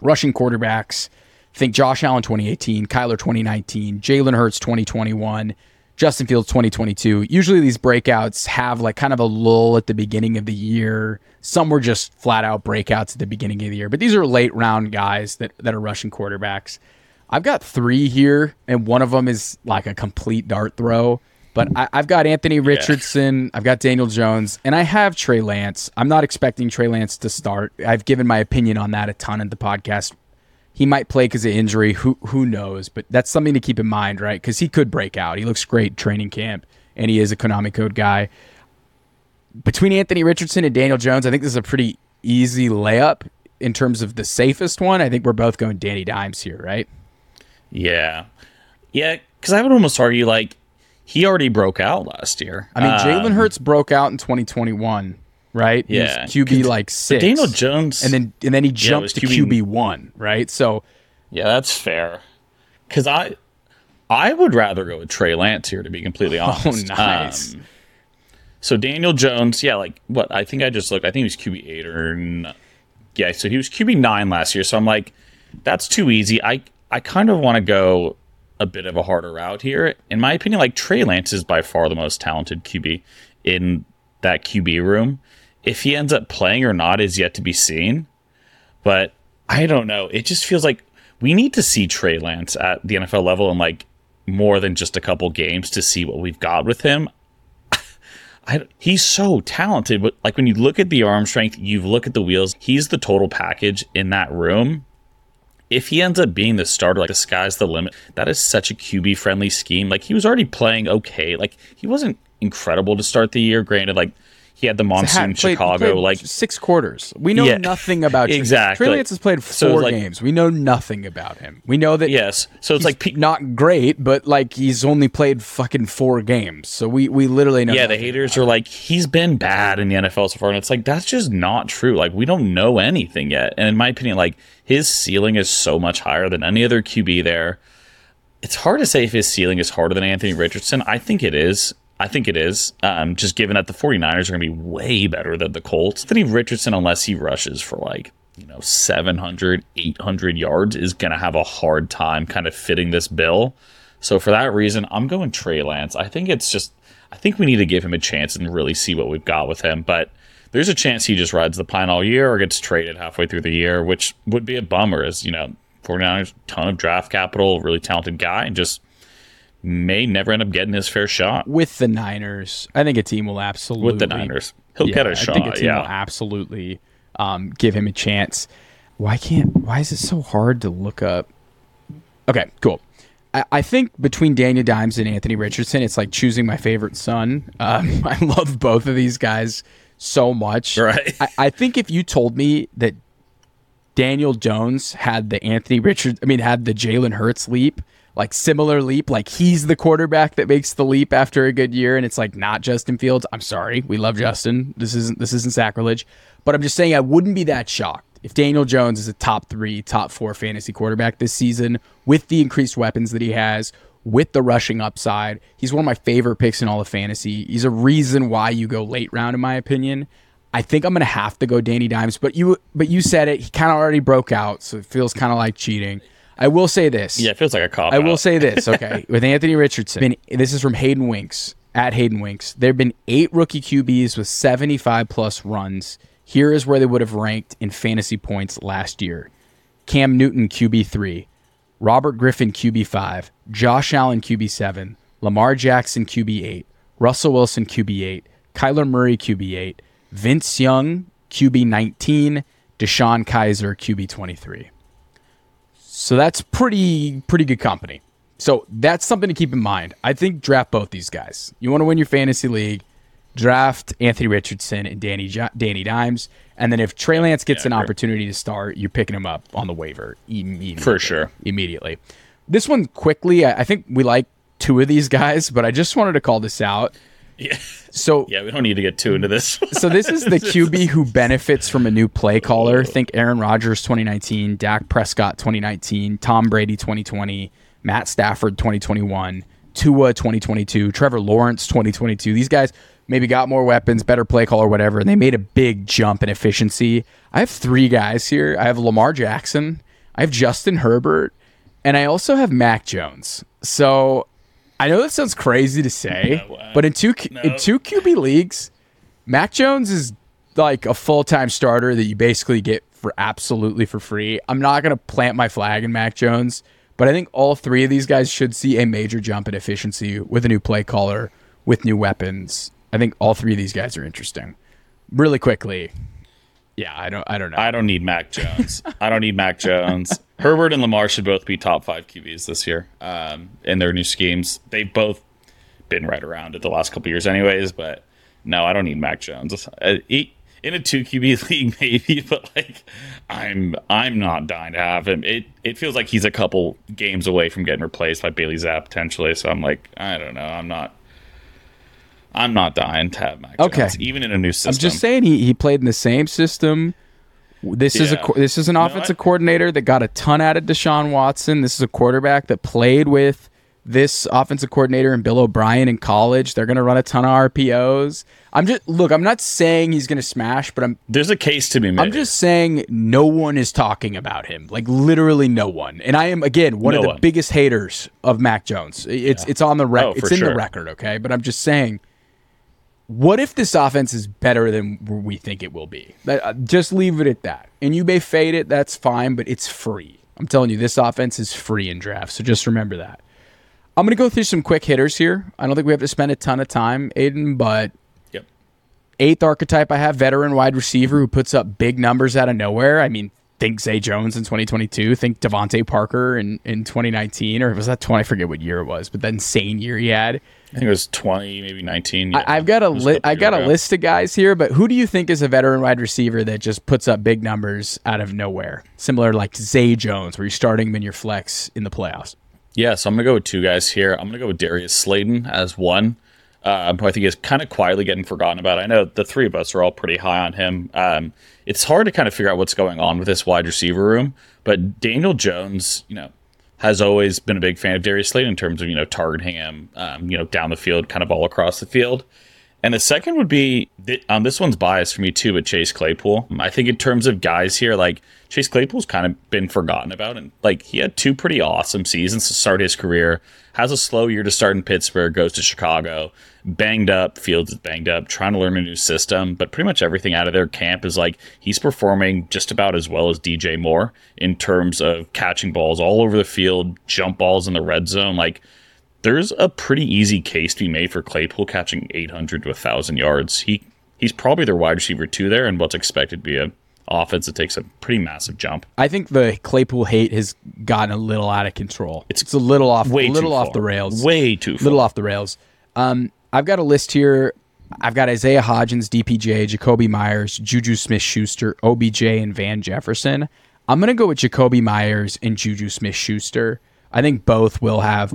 rushing quarterbacks. Think Josh Allen 2018, Kyler 2019, Jalen Hurts 2021, Justin Fields 2022. Usually these breakouts have like kind of a lull at the beginning of the year. Some were just flat out breakouts at the beginning of the year, but these are late round guys that, that are rushing quarterbacks. I've got three here, and one of them is like a complete dart throw. But I, I've got Anthony Richardson, I've got Daniel Jones, and I have Trey Lance. I'm not expecting Trey Lance to start. I've given my opinion on that a ton in the podcast. He might play because of injury. Who who knows? But that's something to keep in mind, right? Because he could break out. He looks great training camp, and he is a Konami code guy. Between Anthony Richardson and Daniel Jones, I think this is a pretty easy layup in terms of the safest one. I think we're both going Danny Dimes here, right? Yeah, yeah. Because I would almost argue like he already broke out last year. I mean, Jalen Um, Hurts broke out in 2021, right? Yeah. QB like six. Daniel Jones, and then and then he jumped was to QB QB one, right? So Yeah, that's fair. Because I, I would rather go with Trey Lance here, to be completely [LAUGHS] honest. Oh, nice. Um, so Daniel Jones, yeah, like what? I think I just looked. I think he was QB eight or n- yeah. So he was QB nine last year. So I'm like, that's too easy. I I kind of want to go a bit of a harder route here. In my opinion, like Trey Lance is by far the most talented QB in that QB room. If he ends up playing or not is yet to be seen. But I don't know. It just feels like we need to see Trey Lance at the NFL level and like more than just a couple games to see what we've got with him. [LAUGHS] I, he's so talented, but like when you look at the arm strength, you look at the wheels, he's the total package in that room. If he ends up being the starter, like the sky's the limit, that is such a QB friendly scheme. Like he was already playing okay. Like he wasn't incredible to start the year. Granted, like he had the monsoon had- in played- Chicago. played like six quarters. We know Yeah. nothing about Trey- Exactly. Trey Lance has played So, four like- games. We know nothing about him. We know that yes, so it's he's like pe- not great, but like he's only played fucking four games. So we we literally know. yeah, the haters are like, he's been bad in the NFL so far. And it's like, that's just not true. Like, we don't know anything yet. And in my opinion, like, his ceiling is so much higher than any other QB there. It's hard to say if his ceiling is harder than Anthony Richardson. I think it is. I think it is. Um, just given that the 49ers are going to be way better than the Colts. Anthony Richardson, unless he rushes for like, you know, 700, 800 yards, is going to have a hard time kind of fitting this bill. So for that reason, I'm going Trey Lance. I think it's just, I think we need to give him a chance and really see what we've got with him. But there's a chance he just rides the pine all year or gets traded halfway through the year, which would be a bummer as, you know, 49ers, ton of draft capital, really talented guy, and just may never end up getting his fair shot with the Niners. I think a team will absolutely with the Niners. He'll Yeah, get a I shot. think a team will yeah. absolutely um, give him a chance. Why can't? Why is it so hard to look up? Okay, cool. I, I think between Daniel Dimes and Anthony Richardson, it's like choosing my favorite son. Um, [LAUGHS] I love both of these guys so much. Right. I, I think if you told me that Daniel Jones had the Anthony Richards, I mean, had the Jalen Hurts leap, like similar leap, like he's the quarterback that makes the leap after a good year, and it's like not Justin Fields. I'm sorry, we love Justin. This isn't this isn't sacrilege, but I'm just saying I wouldn't be that shocked if Daniel Jones is a top three, top four fantasy quarterback this season with the increased weapons that he has. With the rushing upside, he's one of my favorite picks in all of fantasy. He's a reason why you go late round, in my opinion. I think I'm gonna have to go Danny Dimes, but you but you said it. He kind of already broke out, so it feels kind of like cheating. I will say this. Yeah, it feels like a cop. I will say this. Okay, [LAUGHS] with Anthony Richardson, been, this is from Hayden Winks at Hayden Winks. There have been eight rookie QBs with 75 plus runs. Here is where they would have ranked in fantasy points last year: Cam Newton QB three, Robert Griffin QB five, Josh Allen QB seven, Lamar Jackson QB eight, Russell Wilson QB eight, Kyler Murray QB eight, Vince Young QB nineteen, DeShone Kizer QB twenty three. So that's pretty pretty good company. So that's something to keep in mind. I think draft both these guys. You want to win your fantasy league, draft Anthony Richardson and Danny Jo- Danny Dimes, and then if Trey Lance gets Yeah, an opportunity to start, you're picking him up on the waiver immediately. For sure. immediately. This one quickly, I I think we like two of these guys, but I just wanted to call this out. Yeah. So yeah, we don't need to get too into this. [LAUGHS] so this is the [LAUGHS] QB who benefits from a new play caller. Oh. Think Aaron Rodgers 2019, Dak Prescott 2019, Tom Brady 2020, Matt Stafford 2021, Tua 2022, Trevor Lawrence 2022. These guys maybe got more weapons, better play caller, whatever, and they made a big jump in efficiency. I have three guys here. I have Lamar Jackson, I have Justin Herbert, and I also have Mac Jones. So I know that sounds crazy to say, No, uh, but in two in two QB leagues, Mac Jones is like a full time starter that you basically get for absolutely for free. I'm not gonna plant my flag in Mac Jones, but I think all three of these guys should see a major jump in efficiency with a new play caller with new weapons. I think all three of these guys are interesting. Really quickly, yeah, I don't, I don't know. I don't need Mac Jones. I don't need Mac Jones. Herbert and Lamar should both be top five QBs this year um, in their new schemes. They've both been right around it the last couple years, anyways. But no, I don't need Mac Jones. Uh, he, in a two QB [LAUGHS] league, maybe, but like I'm I'm not dying to have him. It it feels like he's a couple games away from getting replaced by Bailey Zappe potentially. So I'm like, I don't know. I'm not. I'm not dying to have Mac Okay. Jones, even in a new system. I'm just saying he, he played in the same system. This is a this is an No, offensive I- coordinator that got a ton out of Deshaun Watson. This is a quarterback that played with this offensive coordinator and Bill O'Brien in college. They're going to run a ton of RPOs. I'm just look. I'm not saying he's going to smash, but I'm There's a case to be made. I'm just saying no one is talking about him. Like literally no one. And I am again one of the one. biggest haters of Mac Jones. It's it's on the Oh, record. for it's in the record, okay? But I'm just saying what if this offense is better than we think it will be? That- uh, Just leave it at that. And you may fade it, that's fine, but it's free. I'm telling you, this offense is free in drafts. So just remember that. I'm going to go through some quick hitters here. I don't think we have to spend a ton of time, Aidan, but Yep. eighth archetype I have veteran wide receiver who puts up big numbers out of nowhere. I mean, think Zay Jones in 2022, think DeVante Parker in, in 2019, or was that 20? I forget what year it was, but that insane year he had. I think it was 20, maybe 19. yeah. I, I've got a It was li- I got a ago. list of guys here, but who do you think is a veteran wide receiver that just puts up big numbers out of nowhere? Similar like to Zay Jones, where you're starting him in your flex in the playoffs. Yeah, so I'm going to go with two guys here. I'm going to go with Darius Slayton as one, uh, who I think is kind of quietly getting forgotten about. I know the three of us are all pretty high on him. Um, it's hard to kind of figure out what's going on with this wide receiver room, but Daniel Jones, you know, has always been a big fan of Darius Slayton in terms of, you know, targeting him, um, you know, down the field, kind of all across the field. And the second would be um, this one's biased for me too, but Chase Claypool. I think in terms of guys here, like Chase Claypool's kind of been forgotten about, and like he had two pretty awesome seasons to start his career. Has a slow year to start in Pittsburgh, goes to Chicago, banged up. Fields is banged up, trying to learn a new system, but pretty much everything out of their camp is like he's performing just about as well as DJ Moore in terms of catching balls all over the field, jump balls in the red zone, like there's a pretty easy case to be made for Claypool catching 800 to 1,000 yards. He he's probably their wide receiver two there, and what's expected to be a offense that takes a pretty massive jump. I think the Claypool hate has gotten a little out of control. It's, It's a little off, Way a little off far. the rails. Way too far. little off the rails. Um, I've got a list here. I've got Isaiah Hodgins, DPJ, Jakobi Meyers, Juju Smith Schuster, OBJ, and Van Jefferson. I'm going to go with Jakobi Meyers and Juju Smith Schuster. I think both will have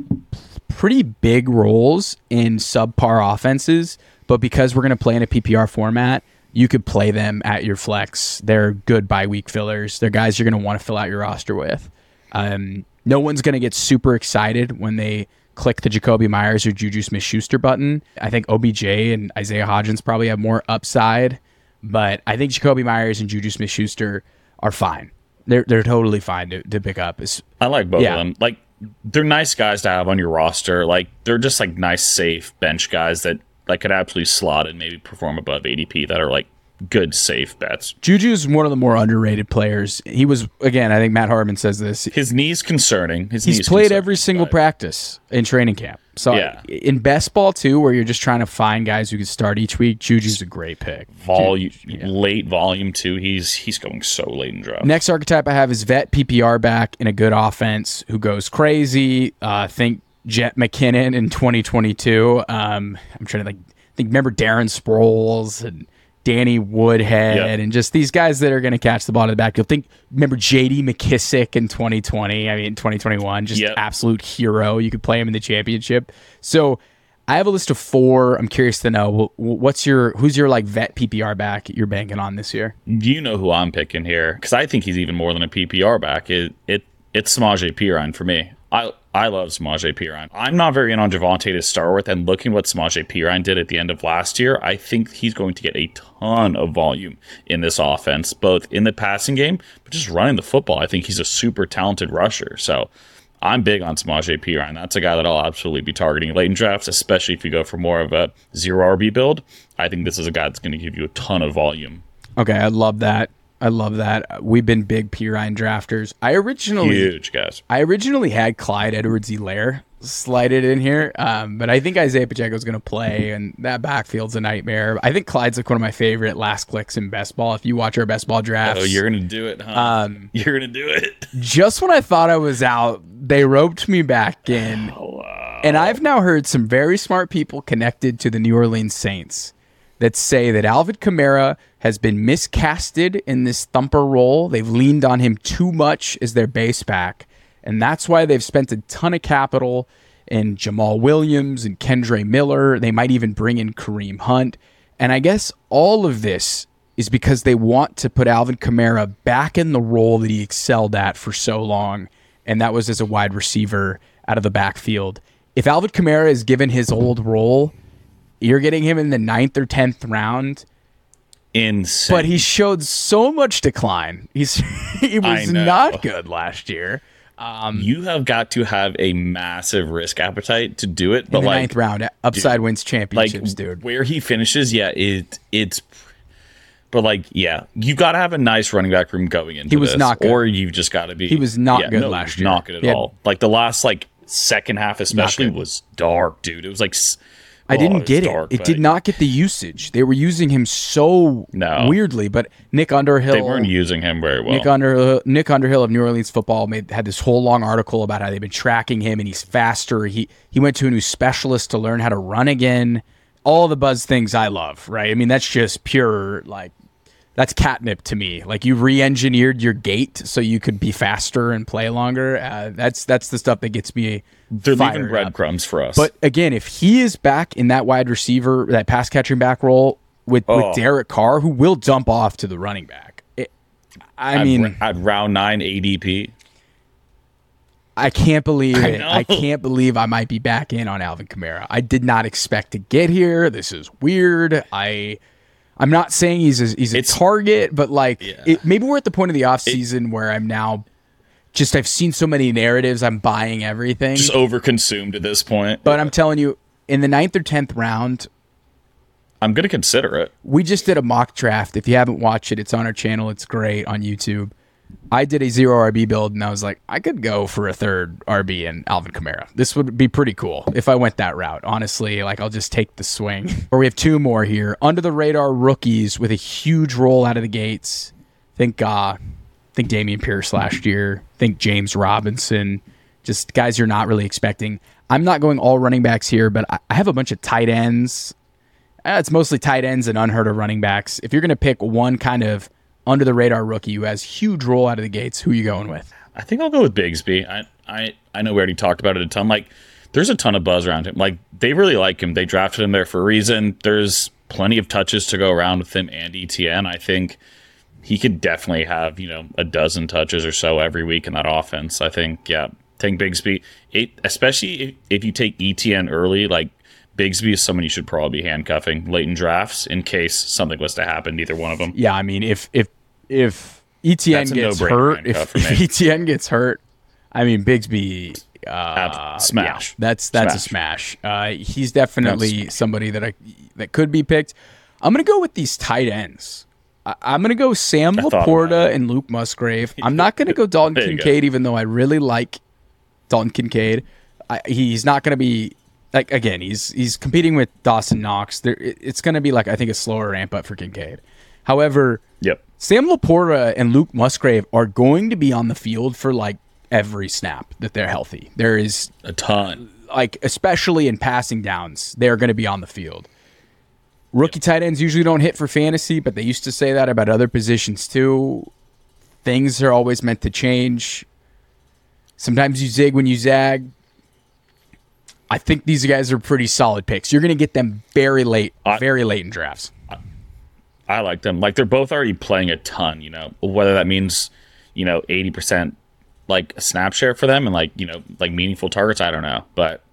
pretty big roles in subpar offenses, but because we're going to play in a PPR format, you could play them at your flex. They're good bye week fillers. They're guys you're going to want to fill out your roster with. Um, no one's going to get super excited when they click the Jakobi Meyers or Juju Smith Schuster button. I think OBJ and Isaiah Hodgins probably have more upside, but I think Jakobi Meyers and Juju Smith Schuster are fine. They're, they're totally fine to, to pick up. It's, I like both Yeah. of them. Like they're nice guys to have on your roster. Like they're just like nice, safe bench guys that like could absolutely slot and maybe perform above ADP that are like good, safe bets. Juju's one of the more underrated players. He was again. I think Matt Harmon says this. His knees concerning. His He's knees played concerning, every single practice in training camp. So Yeah. in best ball too, where you're just trying to find guys who can start each week, Juju's a great pick. volume late volume too. He's he's going so late in draft. Next archetype I have is vet PPR back in a good offense who goes crazy. Uh, think Jet McKinnon in 2022. Um, I'm trying to like think. Remember Darren Sproles and Danny Woodhead Yep. and just these guys that are going to catch the ball in the backfield. Think remember J.D. McKissic in 2020. I mean 2021, just Yep. absolute hero. You could play him in the championship. So. I have a list of four. I'm curious to know what's your who's your like vet PPR back you're banking on this year. you know who I'm picking here because I think he's even more than a PPR back. It it it's Samaje Perine for me. I I love Samaje Perine. I'm not very in on Javonte to start with, and looking what Samaje Perine did at the end of last year, I think he's going to get a ton of volume in this offense, both in the passing game, but just running the football. I think he's a super talented rusher. So. I'm big on Samaje Perine. That's a guy that I'll absolutely be targeting late in drafts, especially if you go for more of a zero RB build. I think this is a guy that's going to give you a ton of volume. Okay, I love that. I love that. We've been big Perine drafters. I originally Huge guys. I originally had Clyde Edwards Helaire slide it in here. Um, but I think Isaiah Pacheco is going to play, and that backfield's a nightmare. I think Clyde's like one of my favorite last clicks in best ball. If you watch our best ball drafts, Oh, you're gonna do it, huh? Um, [LAUGHS] you're gonna do it. just when I thought I was out, they roped me back in. Oh, wow. And I've now heard some very smart people connected to the New Orleans Saints that say that Alvin Kamara has been miscasted in this thumper role. They've leaned on him too much as their base back. And that's why they've spent a ton of capital in Jamaal Williams and Kendre Miller. They might even bring in Kareem Hunt. And I guess all of this is because they want to put Alvin Kamara back in the role that he excelled at for so long. And that was as a wide receiver out of the backfield. If Alvin Kamara is given his old role, you're getting him in the ninth or tenth round. Insane. But he showed so much decline. He's [LAUGHS] he was not good last year. Um, you have got to have a massive risk appetite to do it. But the like, ninth round, upside wins like championships, dude. where he finishes, yeah, it it's. But like, yeah, you got to have a nice running back room going into He was this, not good. or you've just got to be. He was not yeah, good no, last year. Not good at all. Like the last like second half, especially was dark, dude. It was like I didn't get it. dark, It but did not get the usage. They were using him so No. weirdly. But Nick Underhill, They weren't using him very well. Nick Underhill, Nick Underhill of New Orleans football made had this whole long article about how they've been tracking him and he's faster. He he went to a new specialist to learn how to run again. All the buzz things I love, right? I mean, that's just pure like that's catnip to me. Like you re-engineered your gait so you could be faster and play longer. Uh, that's that's the stuff that gets me. They're leaving breadcrumbs for us. But again, if he is back in that wide receiver, that pass catching back role with, Oh. with Derek Carr, who will dump off to the running back. It, I at, mean, at round nine ADP, I can't believe I it. I [LAUGHS] can't believe I might be back in on Alvin Kamara. I did not expect to get here. This is weird. I I'm not saying he's a, he's a It's- target, but like Yeah. it, maybe we're at the point of the offseason where I'm now just I've seen so many narratives, I'm buying everything. just overconsumed at this point. but I'm telling you, in the ninth or tenth round, I'm gonna consider it. we just did a mock draft. If you haven't watched it, it's on our channel. It's great on YouTube. I did a zero RB build, and I was like, I could go for a third RB in Alvin Kamara. This would be pretty cool if I went that route. Honestly, like I'll just take the swing. [LAUGHS] or we have two more here, under the radar rookies with a huge roll out of the gates. Think, uh, think Damian Pierce last year. Think James Robinson. Just guys you're not really expecting. I'm not going all running backs here, but I I have a bunch of tight ends uh, it's mostly tight ends and unheard of running backs. If you're going to pick one kind of under the radar rookie who has huge roll out of the gates, who are you going with? I think I'll go with Bigsby. I, I I know we already talked about it a ton. Like, there's a ton of buzz around him. Like, they really like him. They drafted him there for a reason. There's plenty of touches to go around with him and Etienne. I think he could definitely have you know a dozen touches or so every week in that offense. I think yeah, take Bigsby. It, especially if, if you take Etienne early, like. Bigsby is someone you should probably be handcuffing late in drafts in case something was to happen to either one of them. Yeah, I mean, if if if Etienne gets hurt, if, if. [LAUGHS] Etienne gets hurt, I mean, Bigsby. Uh, smash. yeah, that's that's a smash. Uh, he's definitely somebody that I that could be picked. I'm gonna go with these tight ends. I, I'm gonna go Sam I Laporta and Luke Musgrave. I'm not gonna [LAUGHS] go Dalton you go. Kincaid, even though I really like Dalton Kincaid. I, he's not gonna be like again. He's he's competing with Dawson Knox. There, it- it's gonna be like I think a slower ramp up for Kincaid. However, Yep. Sam Laporta and Luke Musgrave are going to be on the field for like every snap that they're healthy. There is A ton. like especially in passing downs, they're going to be on the field. Rookie tight ends usually don't hit for fantasy, but they used to say that about other positions too. Things are always meant to change. Sometimes you zig when you zag. I think these guys are pretty solid picks. You're going to get them very late, I- very late in drafts. I like them. Like they're both already playing a ton, you know. Whether that means, you know, eighty percent like a snap share for them and like, you know, like meaningful targets, I don't know. But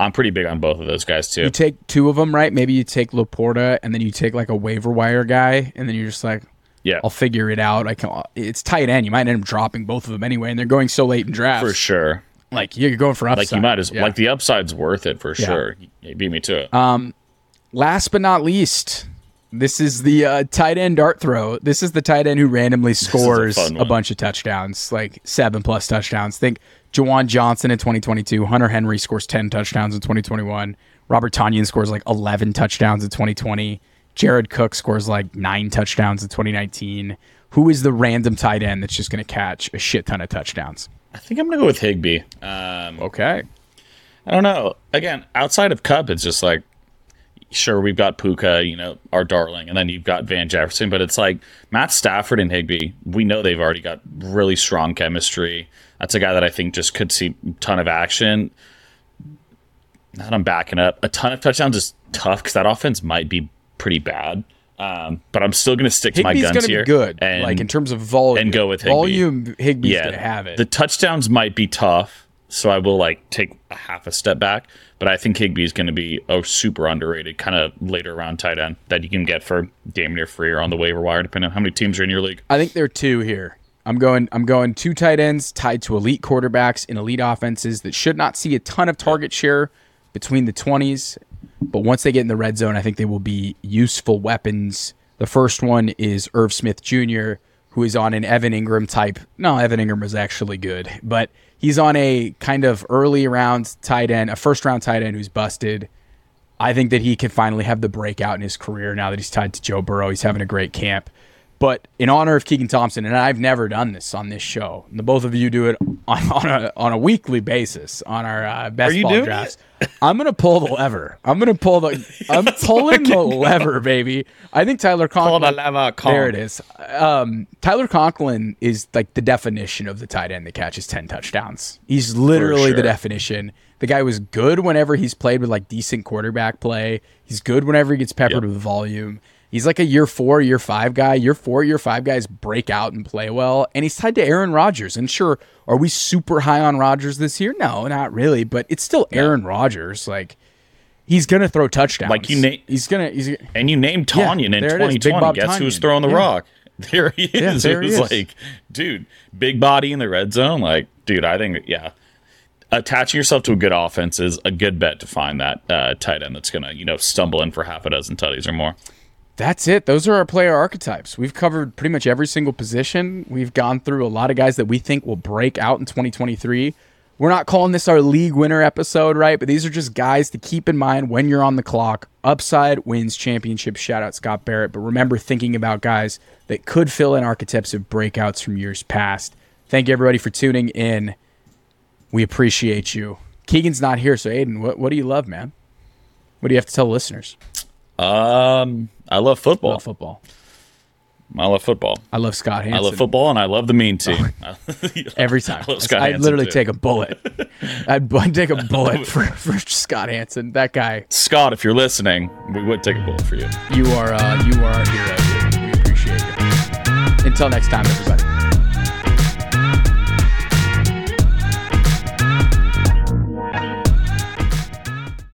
I'm pretty big on both of those guys too. You take two of them, right? Maybe you take Laporta and then you take like a waiver wire guy, and then you're just like, Yeah. I'll figure it out. I can. It's tight end. You might end up dropping both of them anyway, and they're going so late in drafts. For sure. Like you're going for upside. Like you might as Yeah. like the upside's worth it for sure. You beat me to it. Um, Last but not least, this is the uh, tight end dart throw. This is the tight end who randomly [LAUGHS] scores fun a, bunch of touchdowns, like seven plus touchdowns. Think Juwan Johnson in 2022. Hunter Henry scores 10 touchdowns in 2021. Robert Tonyan scores like 11 touchdowns in 2020. Jared Cook scores like nine touchdowns in 2019. Who is the random tight end that's just going to catch a shit ton of touchdowns? I think I'm going to go with Higbee. Um, Okay. I don't know. Again, outside of Kupp, it's just like, sure, we've got Puka, you know, our darling, and then you've got Van Jefferson, but it's like Matt Stafford and Higbee, we know they've already got really strong chemistry. That's a guy that I think just could see a ton of action. Not I'm backing up. A ton of touchdowns is tough because that offense might be pretty bad. Um, but I'm still going to stick to my going guns to here. be good, and, like in terms of volume. and go with Higbee. volume. Higbee's yeah, going to have it. The touchdowns might be tough, so I will like take a half a step back. But I think Higbee is going to be a super underrated kind of later round tight end that you can get for damn near free or on the waiver wire, depending on how many teams are in your league. I think there are two here. I'm going. I'm going two tight ends tied to elite quarterbacks in elite offenses that should not see a ton of target share between the 20s, but once they get in the red zone, I think they will be useful weapons. The first one is Irv Smith Jr., who is on an Evan Engram type. No, Evan Engram is actually good, but he's on a kind of early round tight end, a first round tight end who's busted. I think that he can finally have the breakout in his career now that he's tied to Joe Burrow. He's having a great camp. But in honor of Keegan Thompson, and I've never done this on this show, the both of you do it on, [LAUGHS] on a on a weekly basis on our uh, best you ball doing drafts. I'm gonna pull the lever. I'm gonna pull the. [LAUGHS] I'm pulling the lever, baby. I think Tyler Conklin. Pull the lever, There it is. Um, Tyler Conklin is like the definition of the tight end that catches 10 touchdowns. He's literally the definition. The guy was good whenever he's played with like decent quarterback play. He's good whenever he gets peppered Yep. with volume. He's like a year four, year five guy. Year four, year five guys break out and play well. And he's tied to Aaron Rodgers. And sure, are we super high on Rodgers this year? No, not really. But it's still Aaron Rodgers. Like, he's going to throw touchdowns. Like you na- he's going to, he's And you named Yeah, Tonyan in is, Big 2020. Bob Guess who's Tonyan. throwing the Yeah. rock? [LAUGHS] There he Yeah, is. there it he was is. like, dude, big body in the red zone. Like, dude, I think, yeah. Attaching yourself to a good offense is a good bet to find that uh, tight end that's going to, you know, stumble in for half a dozen tutties or more. That's it. Those are our player archetypes. We've covered pretty much every single position. We've gone through a lot of guys that we think will break out in 2023. We're not calling this our league winner episode, right? But these are just guys to keep in mind when you're on the clock. Upside wins championship. Shout out Scott Barrett. But remember thinking about guys that could fill in archetypes of breakouts from years past. Thank you, everybody, for tuning in. We appreciate you. Keegan's not here, so Aidan, what, what do you love, man? What do you have to tell listeners Um, I love football. about football? I love football. I love Scott Hansen. I love football, and I love the mean team. [LAUGHS] every time. I love Scott I'd literally too. take a bullet. [LAUGHS] I'd, I'd take a bullet for, for Scott Hansen. That guy, Scott, if you're listening, we would take a bullet for you. you are uh, you are our hero. We appreciate you. Until next time, everybody.